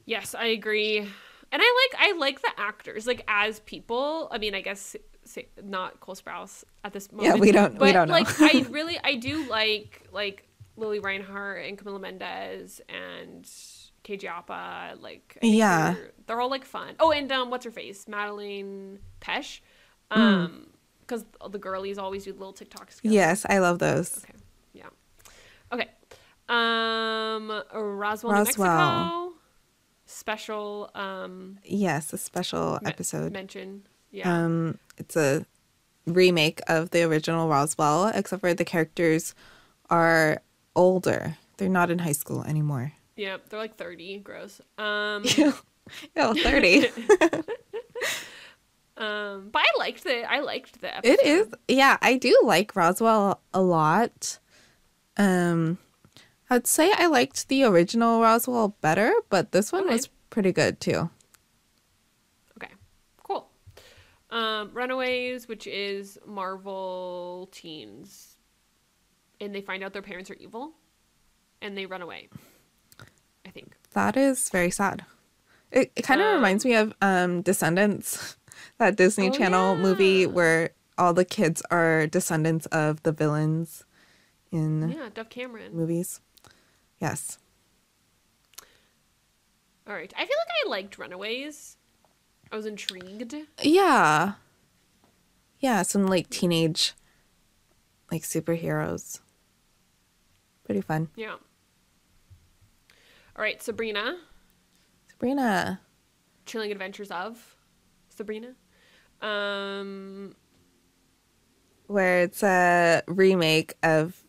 Yes, I agree. And I like I like the actors like as people. I mean, I guess say, not Cole Sprouse at this moment. Yeah, we don't- we don't know. like I *laughs* really I do like like Lili Reinhart and Camila Mendes and KJ Apa. Like Yeah. they're, they're all like fun. Oh, and um, what's her face? Madelaine Petsch. Hmm. Um, because the girlies always do little TikToks. together. Yes, I love those. Okay. Yeah. Okay. Um, Roswell, New Roswell. Mexico. Special um Yes, a special me- episode. mention. Yeah. Um, it's a remake of the original Roswell, except for the characters are older. They're not in high school anymore. yeah. They're like thirty. Gross. *laughs* Um. oh, *laughs* 30. *laughs* um. But I liked the. I liked the episode. It is. Yeah, I do like Roswell a lot. Um, I'd say I liked the original Roswell better, but this one Okay. was pretty good too. Okay. Cool. Um. Runaways, which is Marvel teens, and they find out their parents are evil, and they run away. I think. That is very sad. It, it kind of Um, reminds me of um Descendants, *laughs* that Disney Oh, Channel movie where all the kids are descendants of the villains in Yeah. Dove Cameron. movies. Yes. All right. I feel like I liked Runaways. I was intrigued. Yeah. Yeah, some like teenage like superheroes. Pretty fun. Yeah. All right, Sabrina, Sabrina. Chilling Adventures of Sabrina. Um, Where it's a remake of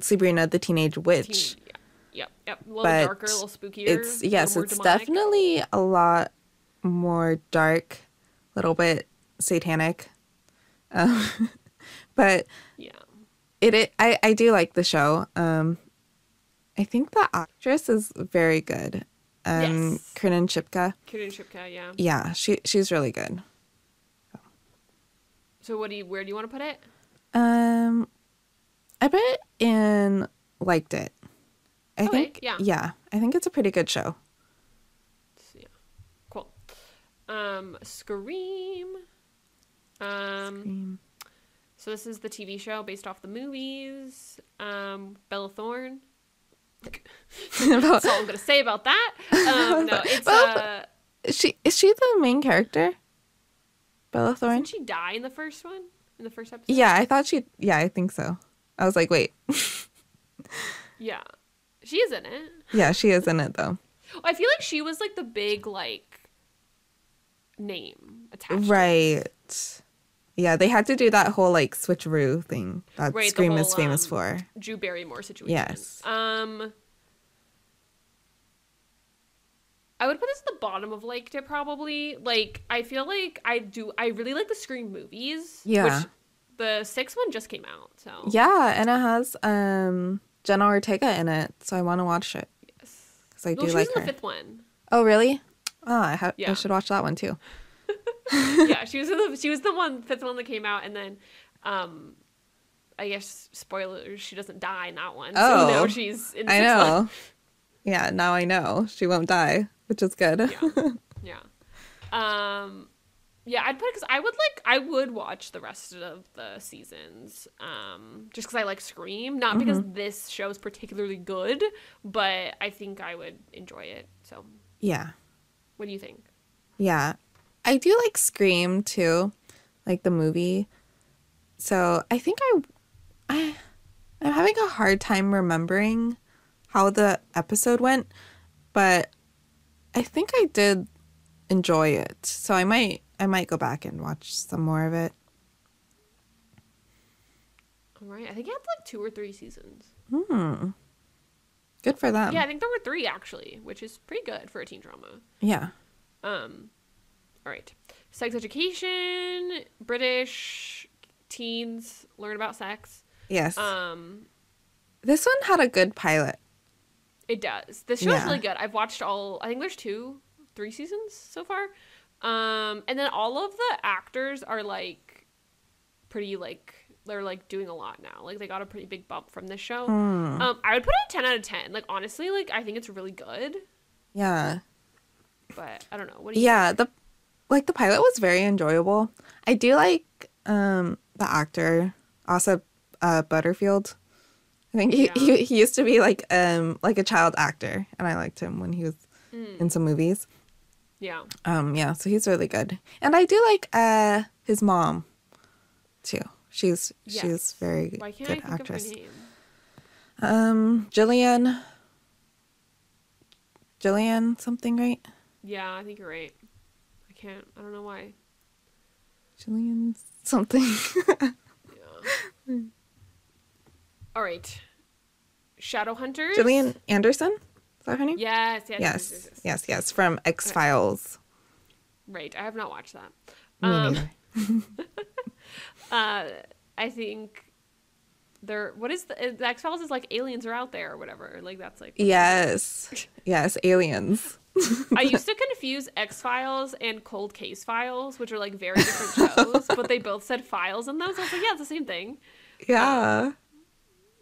Sabrina the Teenage Witch. teen, yeah, yep, yep. A little But darker, a little spookier. It's yes, it's demonic. definitely a lot more dark, a little bit satanic. Um, *laughs* but Yeah. it, it I, I do like the show. Um I think the actress is very good. Um Yes. Kiernan Shipka. Kiernan Shipka, yeah. Yeah, she she's really good. So what do you? Where do you want to put it? Um I bet in liked it. I Okay, think yeah. yeah, I think it's a pretty good show. So, yeah. Cool. Um, Scream. Um, Scream. so this is the TV show based off the movies. Um, Bella Thorne. *laughs* *laughs* That's all I'm gonna say about that. Um, no, *laughs* it's uh, Is she is she the main character? Bella Thorne? didn't she die in the first one? In the first episode? Yeah, I thought she. Yeah, I think so. I was like, wait. Yeah, she is in it. yeah, she is in it though. I feel like she was like the big like name attached. Right. Yeah, they had to do that whole like switcheroo thing that Right, Scream is famous um, for. Drew Barrymore situation. Yes. Um, I would put this at the bottom of liked it probably. Like I feel like I do. I really like the Scream movies. Yeah. Which the sixth one just came out. So Yeah, and it has um Jenna Ortega in it, so I want to watch it Yes. because I Well, do like in her. the fifth one. Oh, really? Oh, I, ha- I should watch that one too. *laughs* yeah, *laughs* she was the she was the one fifth one that came out, and then, um, I guess spoilers. She doesn't die in that one. so Oh, now she's in I sixth one. know. Yeah, now I know she won't die, which is good. Yeah. *laughs* Yeah. Um yeah, I'd put it cuz I would like I would watch the rest of the seasons. Um just cuz I like Scream, not because Mm-hmm. this show is particularly good, but I think I would enjoy it. So, yeah. What do you think? Yeah. I do like Scream too, like the movie. So I think I, I, I'm having a hard time remembering how the episode went, but I think I did enjoy it. So I might, I might go back and watch some more of it. All right. I think it had like 2 or 3 seasons. Hmm. Good for them. yeah, I think there were 3 actually, which is pretty good for a teen drama. Yeah. Um, all right. Sex education, British teens learn about sex. Yes. Um, this one had a good pilot. it does. This show is Yeah. really good. I've watched all. I think there's two three seasons so far. Um, and then all of the actors are like pretty like they're like doing a lot now. Like they got a pretty big bump from this show. Hmm. Um, I would put it a ten out of ten. Like honestly, like I think it's really good. Yeah. But I don't know. What do you? Yeah, the like the pilot was very enjoyable. I do like um the actor, also uh Butterfield. I think he, Yeah. he he used to be like um like a child actor and I liked him when he was Mm, in some movies. yeah. Um yeah, so he's really good. And I do like uh his mom too. She's she's very Why can't good I think actress. of her name? Um Gillian Gillian something, right? Yeah, I think you're right. I can't. I don't know why. Gillian something. Yeah. All right. Shadowhunters. Gillian Anderson? Is that her name? Yes. Yes. Yes. Yes, yes, yes. yes, yes, from X Files. Right. I have not watched that. Um. *laughs* Uh, I think there. What is the, the X Files? Is like aliens are out there or whatever. Like that's like. Yes, yes, aliens. I used to confuse X Files and Cold Case Files, which are like very different shows, but they both said files in those. I was like, yeah, it's the same thing. Yeah,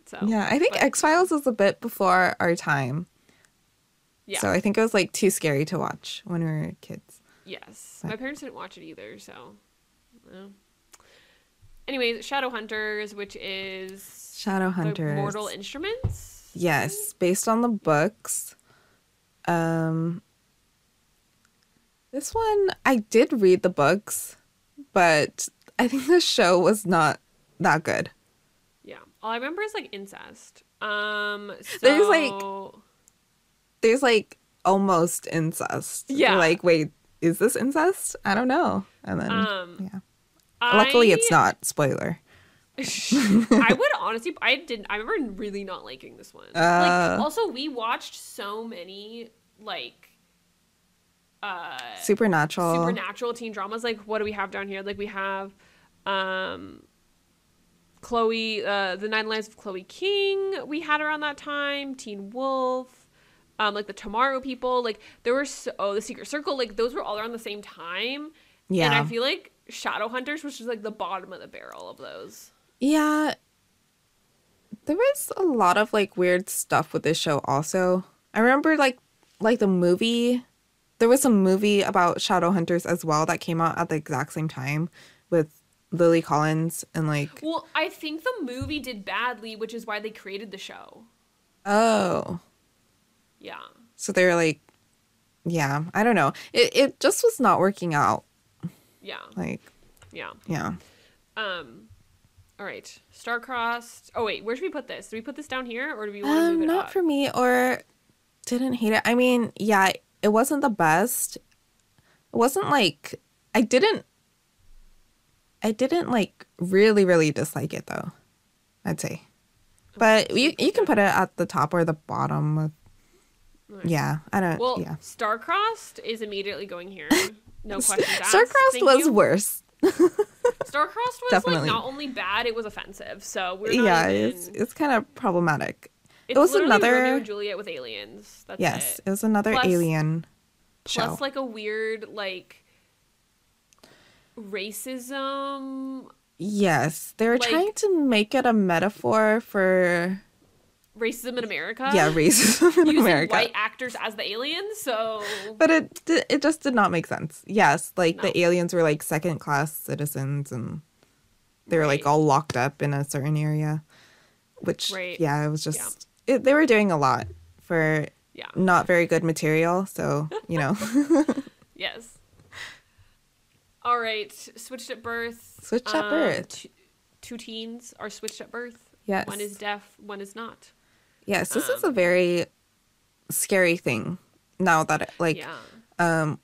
So yeah. I think X Files is a bit before our time, Yeah. so I think it was like too scary to watch when we were kids. Yes. My parents didn't watch it either, so. Anyways, Shadowhunters, which is Shadow the Hunters. Mortal Instruments. Yes, based on the books. Um, this one I did read the books, but I think the show was not that good. Yeah. All I remember is like incest. Um. So, There's, like- There's like almost incest. Yeah. like, wait, is this incest? I don't know. And then, Um. yeah. Luckily, it's not. Spoiler. *laughs* I would honestly, I didn't. I remember really not liking this one. Uh. like, also, we watched so many like uh Supernatural. supernatural teen dramas. Like, what do we have down here? Like, we have um Chloe, uh, the Nine Lives of Chloe King. We had around that time. Teen Wolf. Um, like the Tomorrow People. Like there were so oh the Secret Circle. Like those were all around the same time. yeah. And I feel like Shadowhunters which is like the bottom of the barrel of those. Yeah. There was a lot of like weird stuff with this show also. I remember like like the movie there was a movie about shadow hunters as well that came out at the exact same time with Lily Collins and like Well, I think the movie did badly, which is why they created the show. oh Yeah. so they were like yeah I don't know it it just was not working out Yeah. like Yeah. yeah Um all right. Starcrossed. Oh wait, where should we put this? Do we put this down here or do we want to move um it not up? for me or didn't hate it I mean yeah it wasn't the best it wasn't like I didn't I didn't like really really dislike it though I'd say but you you can put it at the top or the bottom of Alright. yeah I don't Well, yeah Starcrossed is immediately going here. *laughs* No questions asked. Starcrossed was you. worse *laughs* Starcrossed was Definitely. like not only bad, it was offensive. So we're not yeah even, it's it's kind of problematic it's was another- Romeo and Juliet with aliens. That's yes it. it was another Plus- alien show Plus like a weird like racism yes they were like- trying to make it a metaphor for racism in America. yeah racism in using America white actors as the aliens. So But it it just did not make sense. Yes, like No. the aliens were like second class citizens and they were like all locked up in a certain area, which Right. yeah, it was just it, they were doing a lot for yeah, not very good material. So you know, *laughs* yes. All right, switched at birth. Switched at Um, birth. Two, two teens are switched at birth. yes, One is deaf. One is not. Yes, this is um, a very scary thing. Now that it, like yeah. um,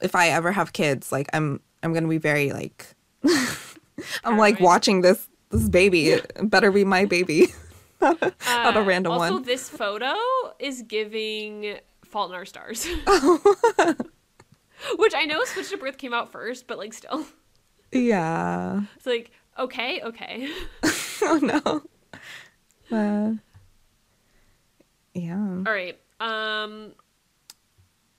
if I ever have kids, like I'm I'm gonna be very like *laughs* I'm like watching this this baby. It better be my baby. *laughs* not a, not a Uh, random also, one. this photo is giving Fault in Our Stars. *laughs* Which I know Switched at Birth came out first, but like still. Yeah. It's like, okay, okay. oh no. Uh, yeah. All right. Um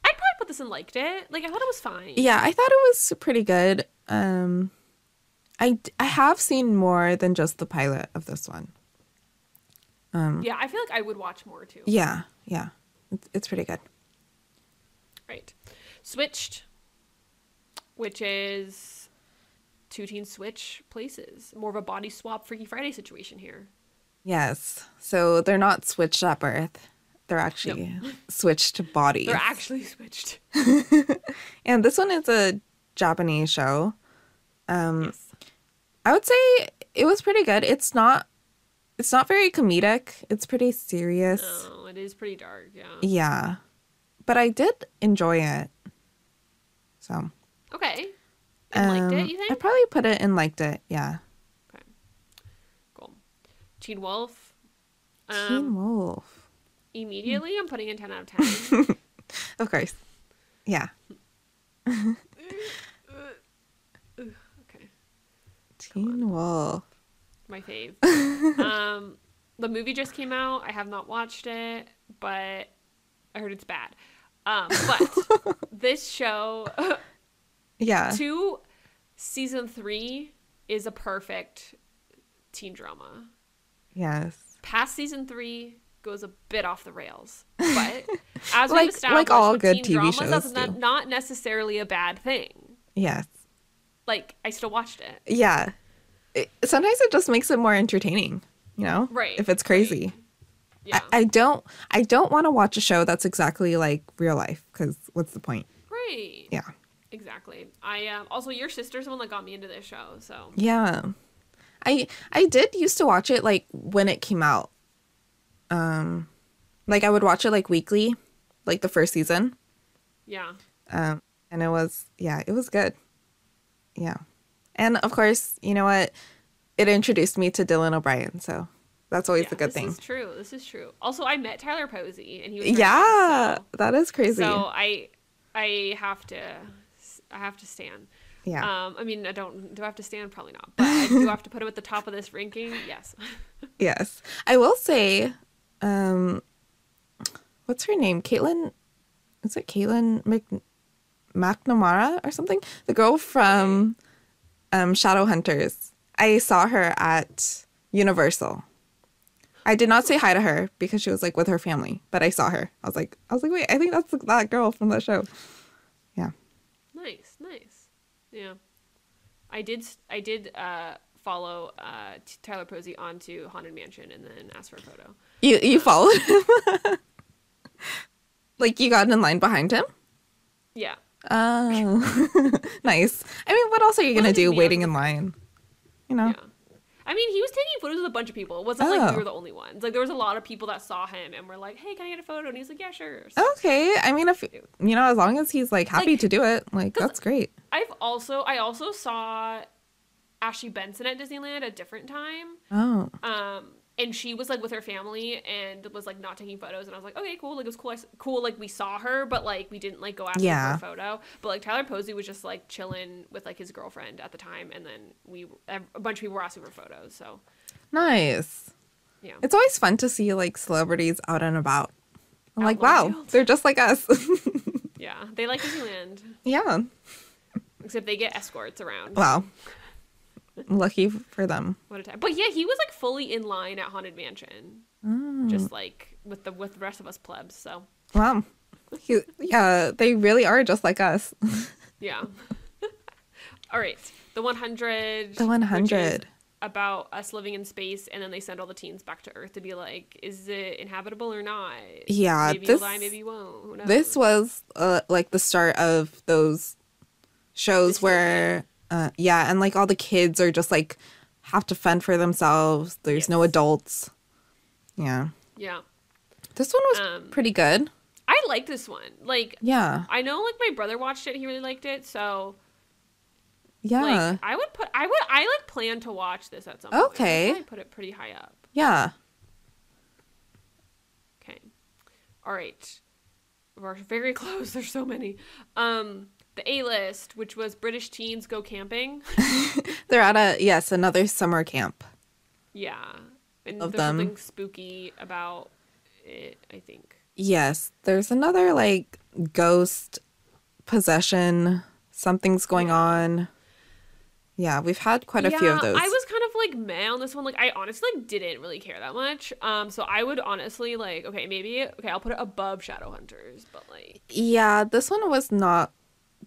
I'd probably put this and liked it. Like I thought it was fine. Yeah, I thought it was pretty good. Um, I I have seen more than just the pilot of this one. Um Yeah, I feel like I would watch more too. Yeah, yeah, it's, it's pretty good. Right. Switched, which is two teens switch places. More of a body swap Freaky Friday situation here. Yes, so they're not switched at birth; they're actually switched bodies. They're actually switched. *laughs* and this one is a Japanese show. Um, yes. I would say it was pretty good. It's not it's not very comedic. It's pretty serious. Oh, it is pretty dark. Yeah. Yeah. But I did enjoy it. So, Okay. And liked um, it, you think? I probably put it in liked it. Yeah. Teen Wolf. Teen Um, Wolf. immediately, I'm putting in 10 out of 10. *laughs* Of course. Yeah. *laughs* okay. Teen Wolf. My fave. *laughs* um, the movie just came out. I have not watched it, but I heard it's bad. Um, but this show, Yeah. two, season three is a perfect teen drama. Yes. Past season three goes a bit off the rails, but *laughs* as Like- we've established, like all good teen TV dramas, shows that's not, not necessarily a bad thing. Yes. Like I still watched it. Yeah. It, sometimes it just makes it more entertaining, you know? Right, If it's crazy. Yeah, I, I don't I don't want to watch a show that's exactly like real life cuz what's the point? right. Yeah. Exactly. I um, also your sister's the one that got me into this show, so Yeah. I I did used to watch it like when it came out. Um like I would watch it like weekly, like the first season. yeah. Um and it was yeah, it was good. Yeah. And of course, you know what? It introduced me to Dylan O'Brien, so that's always yeah, a good this thing. is true. This is true. Also, I met Tyler Posey, and he was Yeah, nice, that is crazy. so I I have to I have to stand. Yeah. Um, I mean, I don't do I have to stand? Probably not, but do I do have to put him at the top of this ranking. Yes. *laughs* Yes. I will say, um, what's her name? Caitlin, is it Caitlin Mc, McNamara or something? The girl from um, Shadowhunters. I saw her at Universal. I did not say hi to her because she was like with her family, but I saw her. I was like, I was like, wait, I think that's that girl from that show. Yeah. nice. Yeah. I did. I did uh, follow uh, Tyler Posey onto Haunted Mansion, and then asked for a photo. You you followed him. *laughs* like you got in line behind him. Yeah. Oh, *laughs* nice. I mean, what else are you gonna do waiting in line? You know? Yeah. I mean, he was taking photos with a bunch of people. It wasn't like Oh. we were the only ones. Like there was a lot of people that saw him and were like, "Hey, can I get a photo?" And he's like, "Yeah, sure." So Okay. I mean, if you know, as long as he's like happy Like- to do it, like that's great. I've also I also saw Ashley Benson at Disneyland a different time. Oh, Um, and she was like with her family and was like not taking photos. And I was like, okay, cool. Like it was cool. I Cool. Like we saw her, but like we didn't like go ask Yeah. her for a photo. But like Tyler Posey was just like chilling with like his girlfriend at the time, and then we a bunch of people were asking for photos. So nice. yeah, It's always fun to see like celebrities out and about. I'm Out like, wow, they're just like us. *laughs* yeah, they like Disneyland, yeah. Except they get escorts around. Wow. Lucky for them. What a time! But yeah, he was like fully in line at Haunted Mansion, Mm. just like with the with the rest of us plebs. So Wow. He- yeah, they really are just like us. *laughs* yeah. *laughs* All right, the 100. The 100. About us living in space, and then they send all the teens back to Earth to be like, is it inhabitable or not? Yeah, maybe this- you'll die, maybe you won't. Who knows? this was uh, like the start of those shows where uh, yeah and like all the kids are just like have to fend for themselves there's no adults yeah yeah, this one was Um, pretty good I like this one. Like, yeah I know, like my brother watched it, he really liked it, so yeah like, I would put, I would, I like plan to watch this at some point. Okay. I put it pretty high up. yeah Okay. All right. We're very *laughs* close. There's so many. Um, the A list, which was British teens go camping. *laughs* they're at a yes another summer camp yeah. And Of there's them. something spooky about it, I think. yes there's another like ghost possession. Something's going on. Yeah, we've had quite a few of those. I was kind of like meh on this one. Like I honestly like, didn't really care that much. Um, so I would honestly like okay, maybe okay, I'll put it above Shadowhunters, but like yeah, this one was not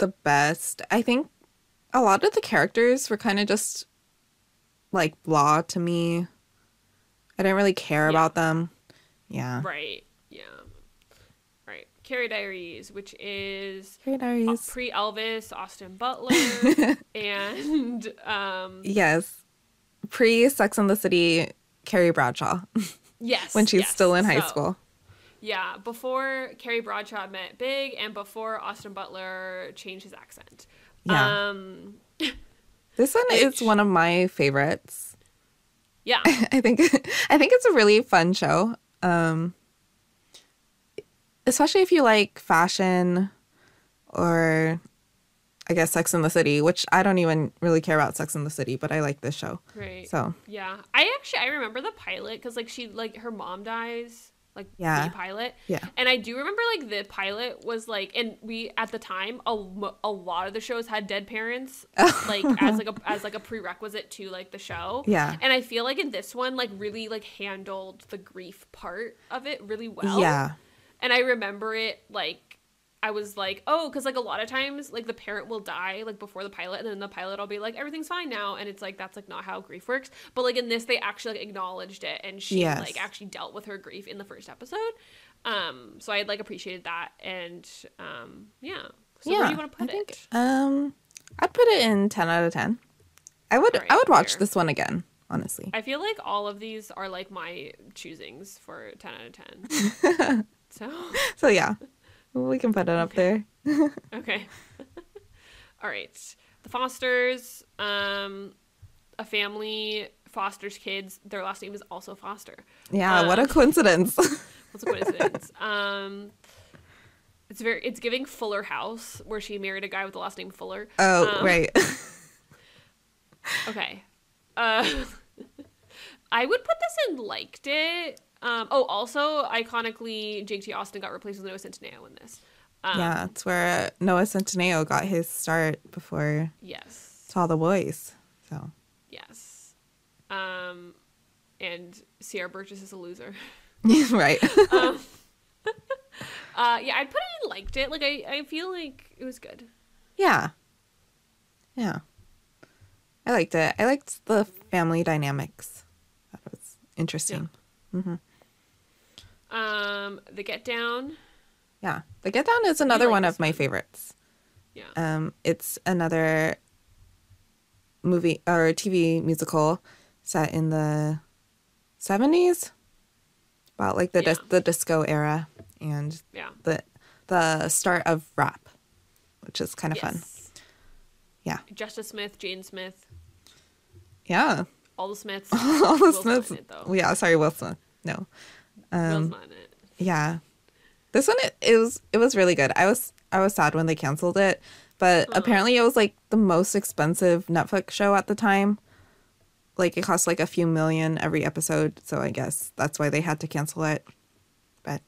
the best. I think a lot of the characters were kind of just like blah to me. I didn't really care Yeah. about them. Yeah. right, yeah, right. Carrie Diaries, which is Carrie Diaries. pre Elvis, Austin Butler, *laughs* and um, yes. Pre Sex and the City, Carrie Bradshaw yes, *laughs* when she's yes. still in high So, school. Yeah, before Carrie Bradshaw met Big, and before Austin Butler changed his accent. Yeah. Um, *laughs* This one Which- is one of my favorites. yeah. *laughs* I think I think it's a really fun show. Um especially if you like fashion or I guess Sex in the City, which I don't even really care about Sex in the City, but I like this show. Right. So, Yeah, I actually I remember the pilot because like she like her mom dies like Yeah. the pilot. Yeah. And I do remember like the pilot was like, and we at the time a, a lot of the shows had dead parents *laughs* like as like a as like a prerequisite to like the show. Yeah. And I feel like in this one like really like handled the grief part of it really well. yeah. And I remember it like I was like, oh, because like a lot of times like the parent will die like before the pilot, and then the pilot will be like, everything's fine now, and it's like that's like not how grief works. But like in this, they actually like acknowledged it, and she Yes. like actually dealt with her grief in the first episode. Um, so I had like appreciated that, and um, yeah. So yeah. where do you want to put I think it? um I'd put it in 10 out of 10. I would Alright, I would watch fair. this one again, honestly. I feel like all of these are like my choosings for ten out of ten. *laughs* so So yeah. We can put it up there. *laughs* Okay. *laughs* All right. The Fosters, um, a family fosters kids. Their last name is also Foster. Yeah, what a Um, coincidence. *laughs* What's a coincidence? um, it's very. It's giving Fuller House, where she married a guy with the last name Fuller. oh, Um, right. Okay. Uh, I would put this in liked it. Um, oh, also iconically, Jake T. Austin got replaced with Noah Centineo in this. Um, yeah, it's where Noah Centineo got his start before Yes. To All the Boys. So Yes. Um, and Sierra Burgess is a loser. *laughs* right. *laughs* um, *laughs* uh, yeah, I'd put it in liked it. Like I, I feel like it was good. yeah. Yeah. I liked it. I liked the family dynamics. That was interesting. Um, the Get Down. Yeah. The Get Down is another like one of my favorites. Yeah. Um, it's another movie or TV musical set in the 70s about like the dis- the disco era and yeah. the the start of rap, which is kind of fun. Yeah. Justice Smith, Jaden Smith, Yeah. all the Smiths. *laughs* All the Will's not Smiths. though. Yeah, sorry, Will Smith. No. Um, it. yeah. This one it, it was it was really good. I was I was sad when they canceled it, but Uh-huh. apparently it was like the most expensive Netflix show at the time. Like it cost like a few million every episode, so I guess that's why they had to cancel it. But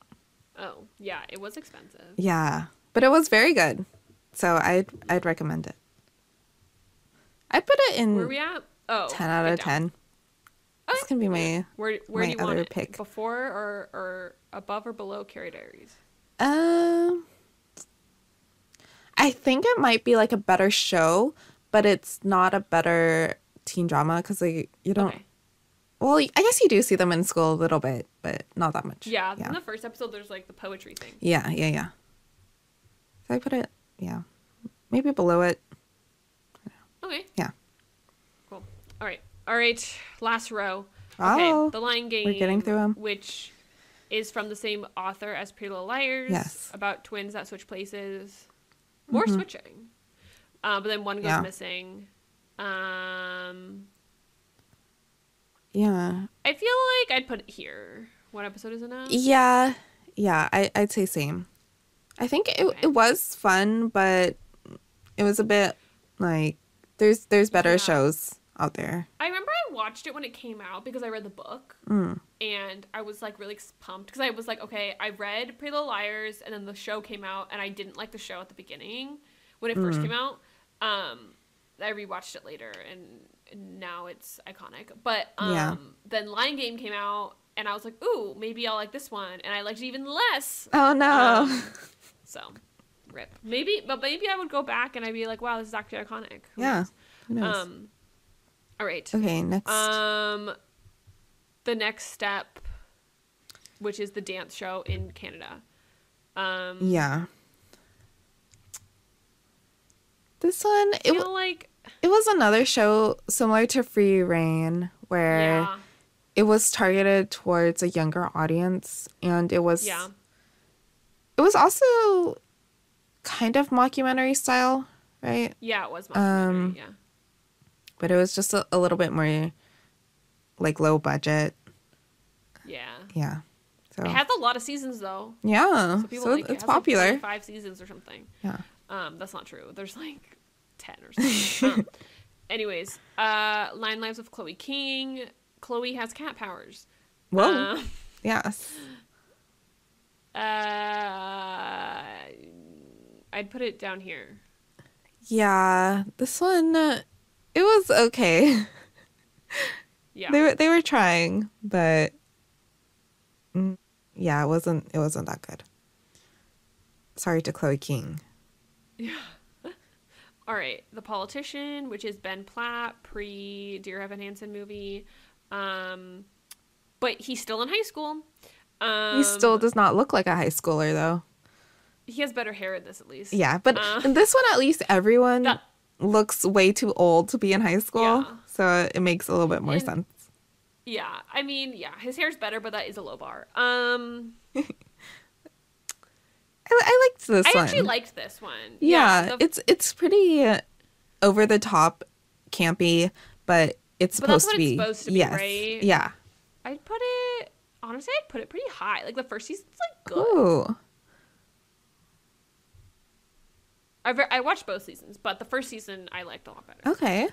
Oh, yeah, it was expensive. yeah, but it was very good. So I'd I'd recommend it. I'd put it in Where we at? Oh, 10 out of Down. 10. This can be my *laughs* Where where my do you want it? pick. Before or or above or below Carrie Diaries? Um, I think it might be like a better show, but it's not a better teen drama because like you don't. Okay. Well, I guess you do see them in school a little bit, but not that much. Yeah, yeah, in the first episode, there's like the poetry thing. yeah, yeah, yeah. So I put it, yeah, maybe below it. Okay. Yeah. All right. Last row. Oh. The Lying Game. we're getting through them. Which is from the same author as Pretty Little Liars. Yes. About twins that switch places. More switching. Uh, but then one goes Mm-hmm. Yeah. missing. Um, Yeah, I feel like I'd put it here. What episode is it now? yeah, yeah. I I'd say same. I think it Okay. it was fun, but it was a bit like there's there's better Yeah. shows out there. I remember I watched it when it came out because I read the book Mm. and I was like really pumped because I was like, okay, I read Pretty Little Liars and then the show came out and I didn't like the show at the beginning when it first Mm. came out. Um, I rewatched it later and, and now it's iconic. But um, Yeah. then Lying Game came out and I was like, ooh, maybe I'll like this one, and I liked it even less. Oh no. Um, *laughs* so, rip. Maybe, but maybe I would go back and I'd be like, wow, this is actually iconic. Who Yeah. knows? Who knows? All right. okay, next. Um, the next step, which is the dance show in Canada. Um, yeah. This one, it, was like it was another show similar to Free Rein where yeah, it was targeted towards a younger audience and it was yeah, it was also kind of mockumentary style, right? yeah. It was mockumentary, Um, mockumentary, yeah, But it was just a, a little bit more like low budget. yeah. Yeah. So It has a lot of seasons though, yeah, so people so like it. it's like, popular. five seasons or something. yeah. Um, that's not true. There's like ten or something. *laughs* um, anyways, uh, Nine Lives of Chloe King. Chloe has cat powers. Whoa. Um, yes. *laughs* uh, I'd put it down here. Yeah. This one, uh, it was okay. *laughs* Yeah. They were they were trying, but mm, yeah, it wasn't it wasn't that good. Sorry to Chloe King. Yeah. *laughs* All right, The Politician, which is Ben Platt pre Dear Evan Hansen movie. Um, but he's still in high school. Um, he still does not look like a high schooler though. He has better hair in this, at least. Yeah, but Uh, in this one at least everyone *laughs* That- looks way too old to be in high school, Yeah. so it makes a little bit more And- sense. Yeah, I mean, yeah, his hair's better, but that is a low bar. Um, *laughs* I, I liked this one. I one. actually liked this one. yeah, the- it's it's pretty over the top, campy, but it's But that's supposed what to be. it's supposed to be, yes. right? Yeah. I'd put it honestly. I'd put it pretty high. Like the first season's like good. Ooh. I I watched both seasons, but the first season I liked a lot better. Okay.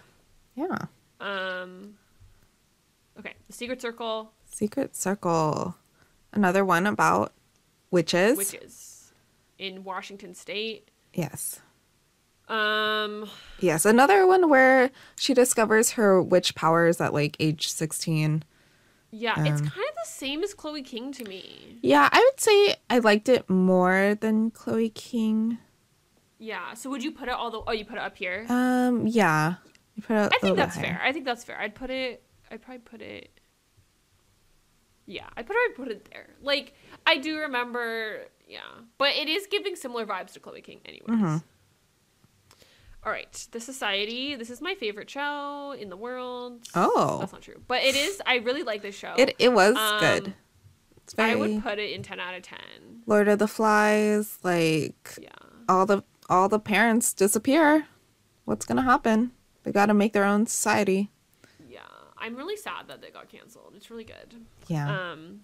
Yeah. Um. Okay, The Secret Circle, Secret Circle. Another one about witches. witches in Washington State. Yes. Um. Yes. Another one where she discovers her witch powers at like age 16. Yeah, it's Um, kind of the same as Chloe King to me. Yeah, I would say I liked it more than Chloe King. Yeah. So would you put it all the? Oh, you put it up here. Um, yeah. You put it I think that's fair. I think that's fair. I'd put it. I'd probably put it. Yeah, I'd probably put it there. Like I do remember. Yeah, but it is giving similar vibes to Chloe King, anyways. Mhm. All right, The Society. This is my favorite show in the world. Oh. that's not true, but it is. I really like this show. It it was Um, good. It's very I would put it in ten out of ten. Lord of the Flies, like Yeah. all the all the parents disappear. What's gonna happen? They gotta make their own society. Yeah, I'm really sad that they got canceled. It's really good. Yeah. Um.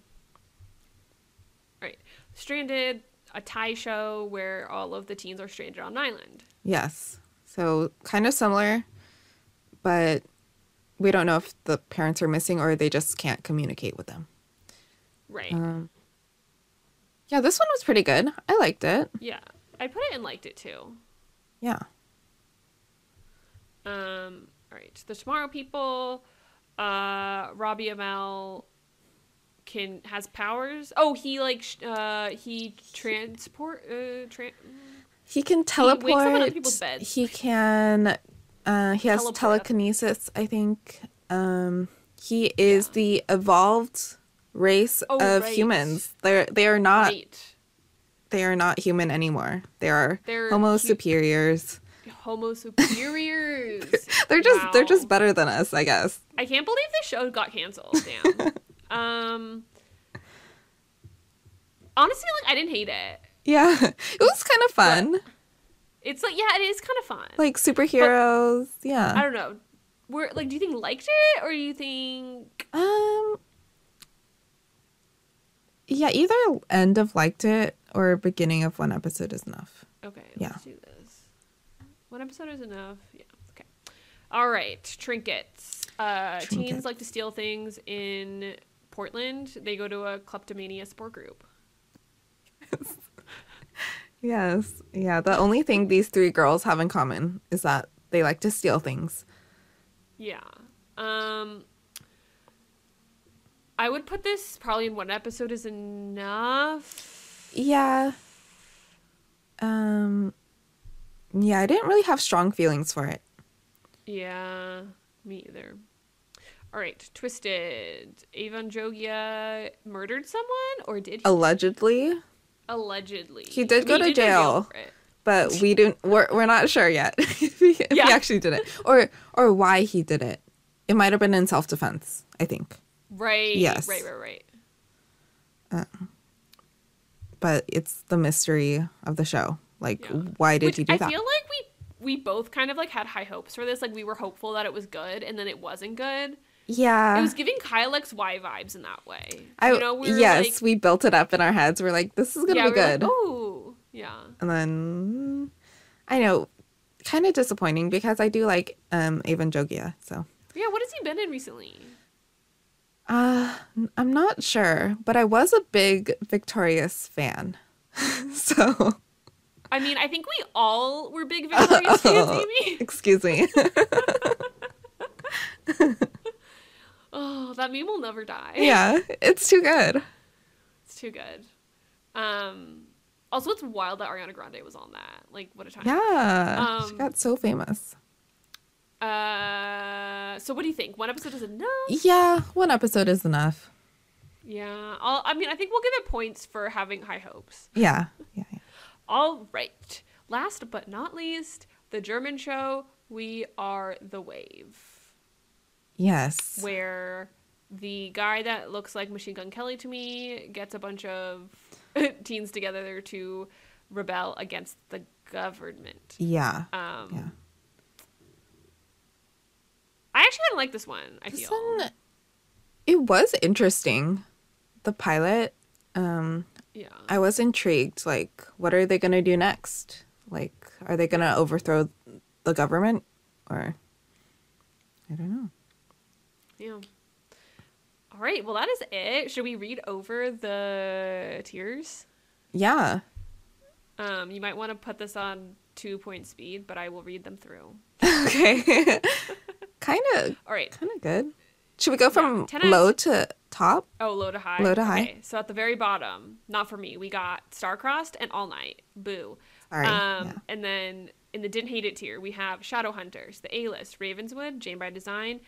All right, Stranded, a Thai show where all of the teens are stranded on an island. yes. So kind of similar, but we don't know if the parents are missing or they just can't communicate with them. Right. Um, yeah, this one was pretty good. I liked it. yeah, I put it and liked it too. Yeah. Um. All right, The Tomorrow People, uh, Robbie Amell can has powers. Oh, he like sh- uh he transport uh tran He can wakes up teleport. people's beds. He can. Uh, he has Teleport. telekinesis. I think. Um, he is Yeah. the evolved race Oh, of right. humans. They're they are not right. They are not human anymore. They are They're Homo hu- superiors. Homo superiors. *laughs* They're just they're just better than us, I guess. I can't believe this show got canceled. Damn. *laughs* um. Honestly, like I didn't hate it. Yeah, *laughs* it was kind of fun. It's like yeah, it is kind of fun. Like superheroes. I yeah. I don't know. Were like, do you think liked it or do you think? Um. Yeah, either end of liked it or beginning of one episode is enough. Okay, Yeah. let's do this. One episode is enough. Yeah. Okay. All right. Trinkets. Uh, teens like to steal things in Portland. They go to a kleptomania sport group. *laughs* Yes. Yeah. The only thing these three girls have in common is that they like to steal things. Yeah. Um I would put this probably in one episode is enough. Yeah. Um yeah, I didn't really have strong feelings for it. Yeah, me either. All right, Twisted. Avan Jogia murdered someone or did he Allegedly, allegedly? He did go to jail. but we didn't we're, we're not sure yet if, he, if Yeah. he actually did it or or why he did it. It might have been in self-defense, I think. Right. Yes. Right, right, right. But it's the mystery of the show. Like Yeah. why did Which he do I that? I feel like we we both kind of like had high hopes for this. Like we were hopeful that it was good and then it wasn't good. yeah. it was giving Kyle XY vibes in that way. I, you know, we were yes, like, we built it up in our heads. We're like, this is gonna yeah, be were like, good. oh, yeah. and then I know, kind of disappointing because I do like um Avan Jogia. So Yeah, what has he been in recently? Uh I'm not sure, but I was a big Victorious fan. *laughs* so I mean, I think we all were big Victorious fans, *laughs* Amy. excuse me. *laughs* Oh, that meme will never die. yeah, it's too good. It's too good. Um also it's wild that Ariana Grande was on that. Like what a time. Yeah, she Um, got so famous. Uh so what do you think? One episode is enough? Yeah, one episode is enough. Yeah. I'll, I mean, I think we'll give it points for having high hopes. Yeah, yeah, yeah. All right. Last but not least, the German show We Are the Wave. Yes. where the guy that looks like Machine Gun Kelly to me gets a bunch of *laughs* teens together to rebel against the government. Yeah. Um, Yeah. I actually kind of like this one. I This feel. one, it was interesting. The pilot. Um, Yeah. I was intrigued. Like, what are they gonna do next? Like, are they gonna overthrow the government, or I don't know. Yeah. All right. Well, that is it. Should we read over the tiers? Yeah. Um, you might want to put this on two point speed, but I will read them through. *laughs* okay. *laughs* kind of, All right. kind of good. Should we go from 10 out low to top? Oh, low to high. Low to high. Okay, so at the very bottom, not for me, we got Starcrossed and All Night. Boo. Sorry. Um, yeah. and then in the didn't hate it tier, we have Shadowhunters, The A List, Ravenswood, Jane by Design,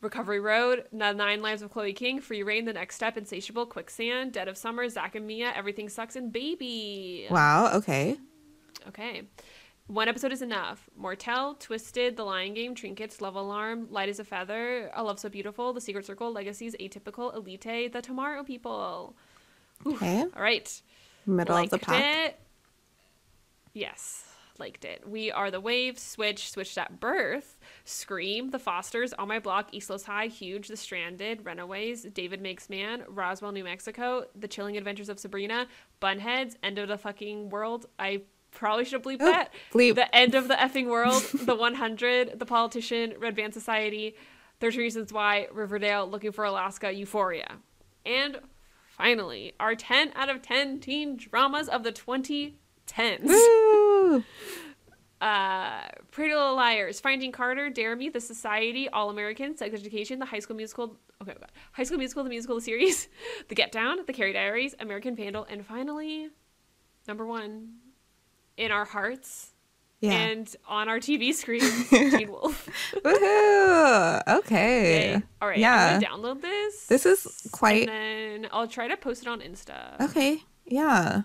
Recovery Road, The Nine Lives of Chloe King, Free Rein, The Next Step, Insatiable, Quicksand, Dead of Summer, Zac and Mia, Everything Sucks, and Baby. Wow. Okay. Okay. One episode is enough. Mortel, Twisted, The Lying Game, Trinkets, Love Alarm, Light as a Feather, A Love So Beautiful, The Secret Circle, Legacies, Atypical, Elite, The Tomorrow People. Okay. All right. Middle of the Liked pack. it. Yes, liked it. We are the Waves, Switch, Switched at Birth, Scream, The Fosters, On My Block, East Los High, Huge, The Stranded, Runaways, David Makes Man, Roswell, New Mexico, The Chilling Adventures of Sabrina, Bunheads, End of the Fucking World. I probably should have bleeped Oh, that. bleep. The End of the Effing World, The 100, The Politician, Red Band Society, 13 Reasons Why, Riverdale, Looking for Alaska, Euphoria. And finally, our 10 out of 10 teen dramas of the 2010s. Woo! Uh, Pretty Little Liars, Finding Carter, Dare Me, The Society, All American, Sex Education, The High School Musical, okay, God. High School Musical, the musical series, *laughs* The Get Down, The Carrie Diaries, American Vandal, and finally, number one, in our hearts Yeah. and on our TV screens, *laughs* Teen Wolf. Woohoo! Okay. Yay. All right, Yeah. Download this. This is quite- And then I'll try to post it on Insta. Okay. Yeah.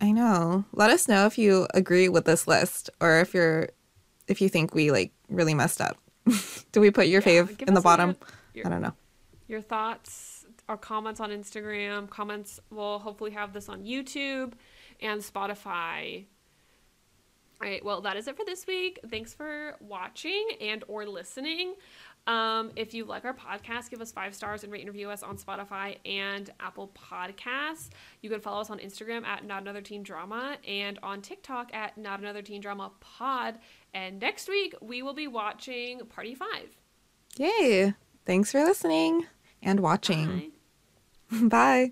I know. Let us know if you agree with this list or if you're if you think we like really messed up. *laughs* Do we put your Yeah, fave in the us your- bottom? your- I don't know. your thoughts or comments on Instagram. Comments We'll hopefully have this on YouTube and Spotify. All right, well, that is it for this week. Thanks for watching and or listening. Um, if you like our podcast, give us five stars and rate and review us on Spotify and Apple Podcasts. You can follow us on Instagram at Not Another Teen Drama and on TikTok at Not Another Teen Drama Pod. And next week we will be watching Party Five. Yay. Thanks for listening and watching. Bye. *laughs* Bye.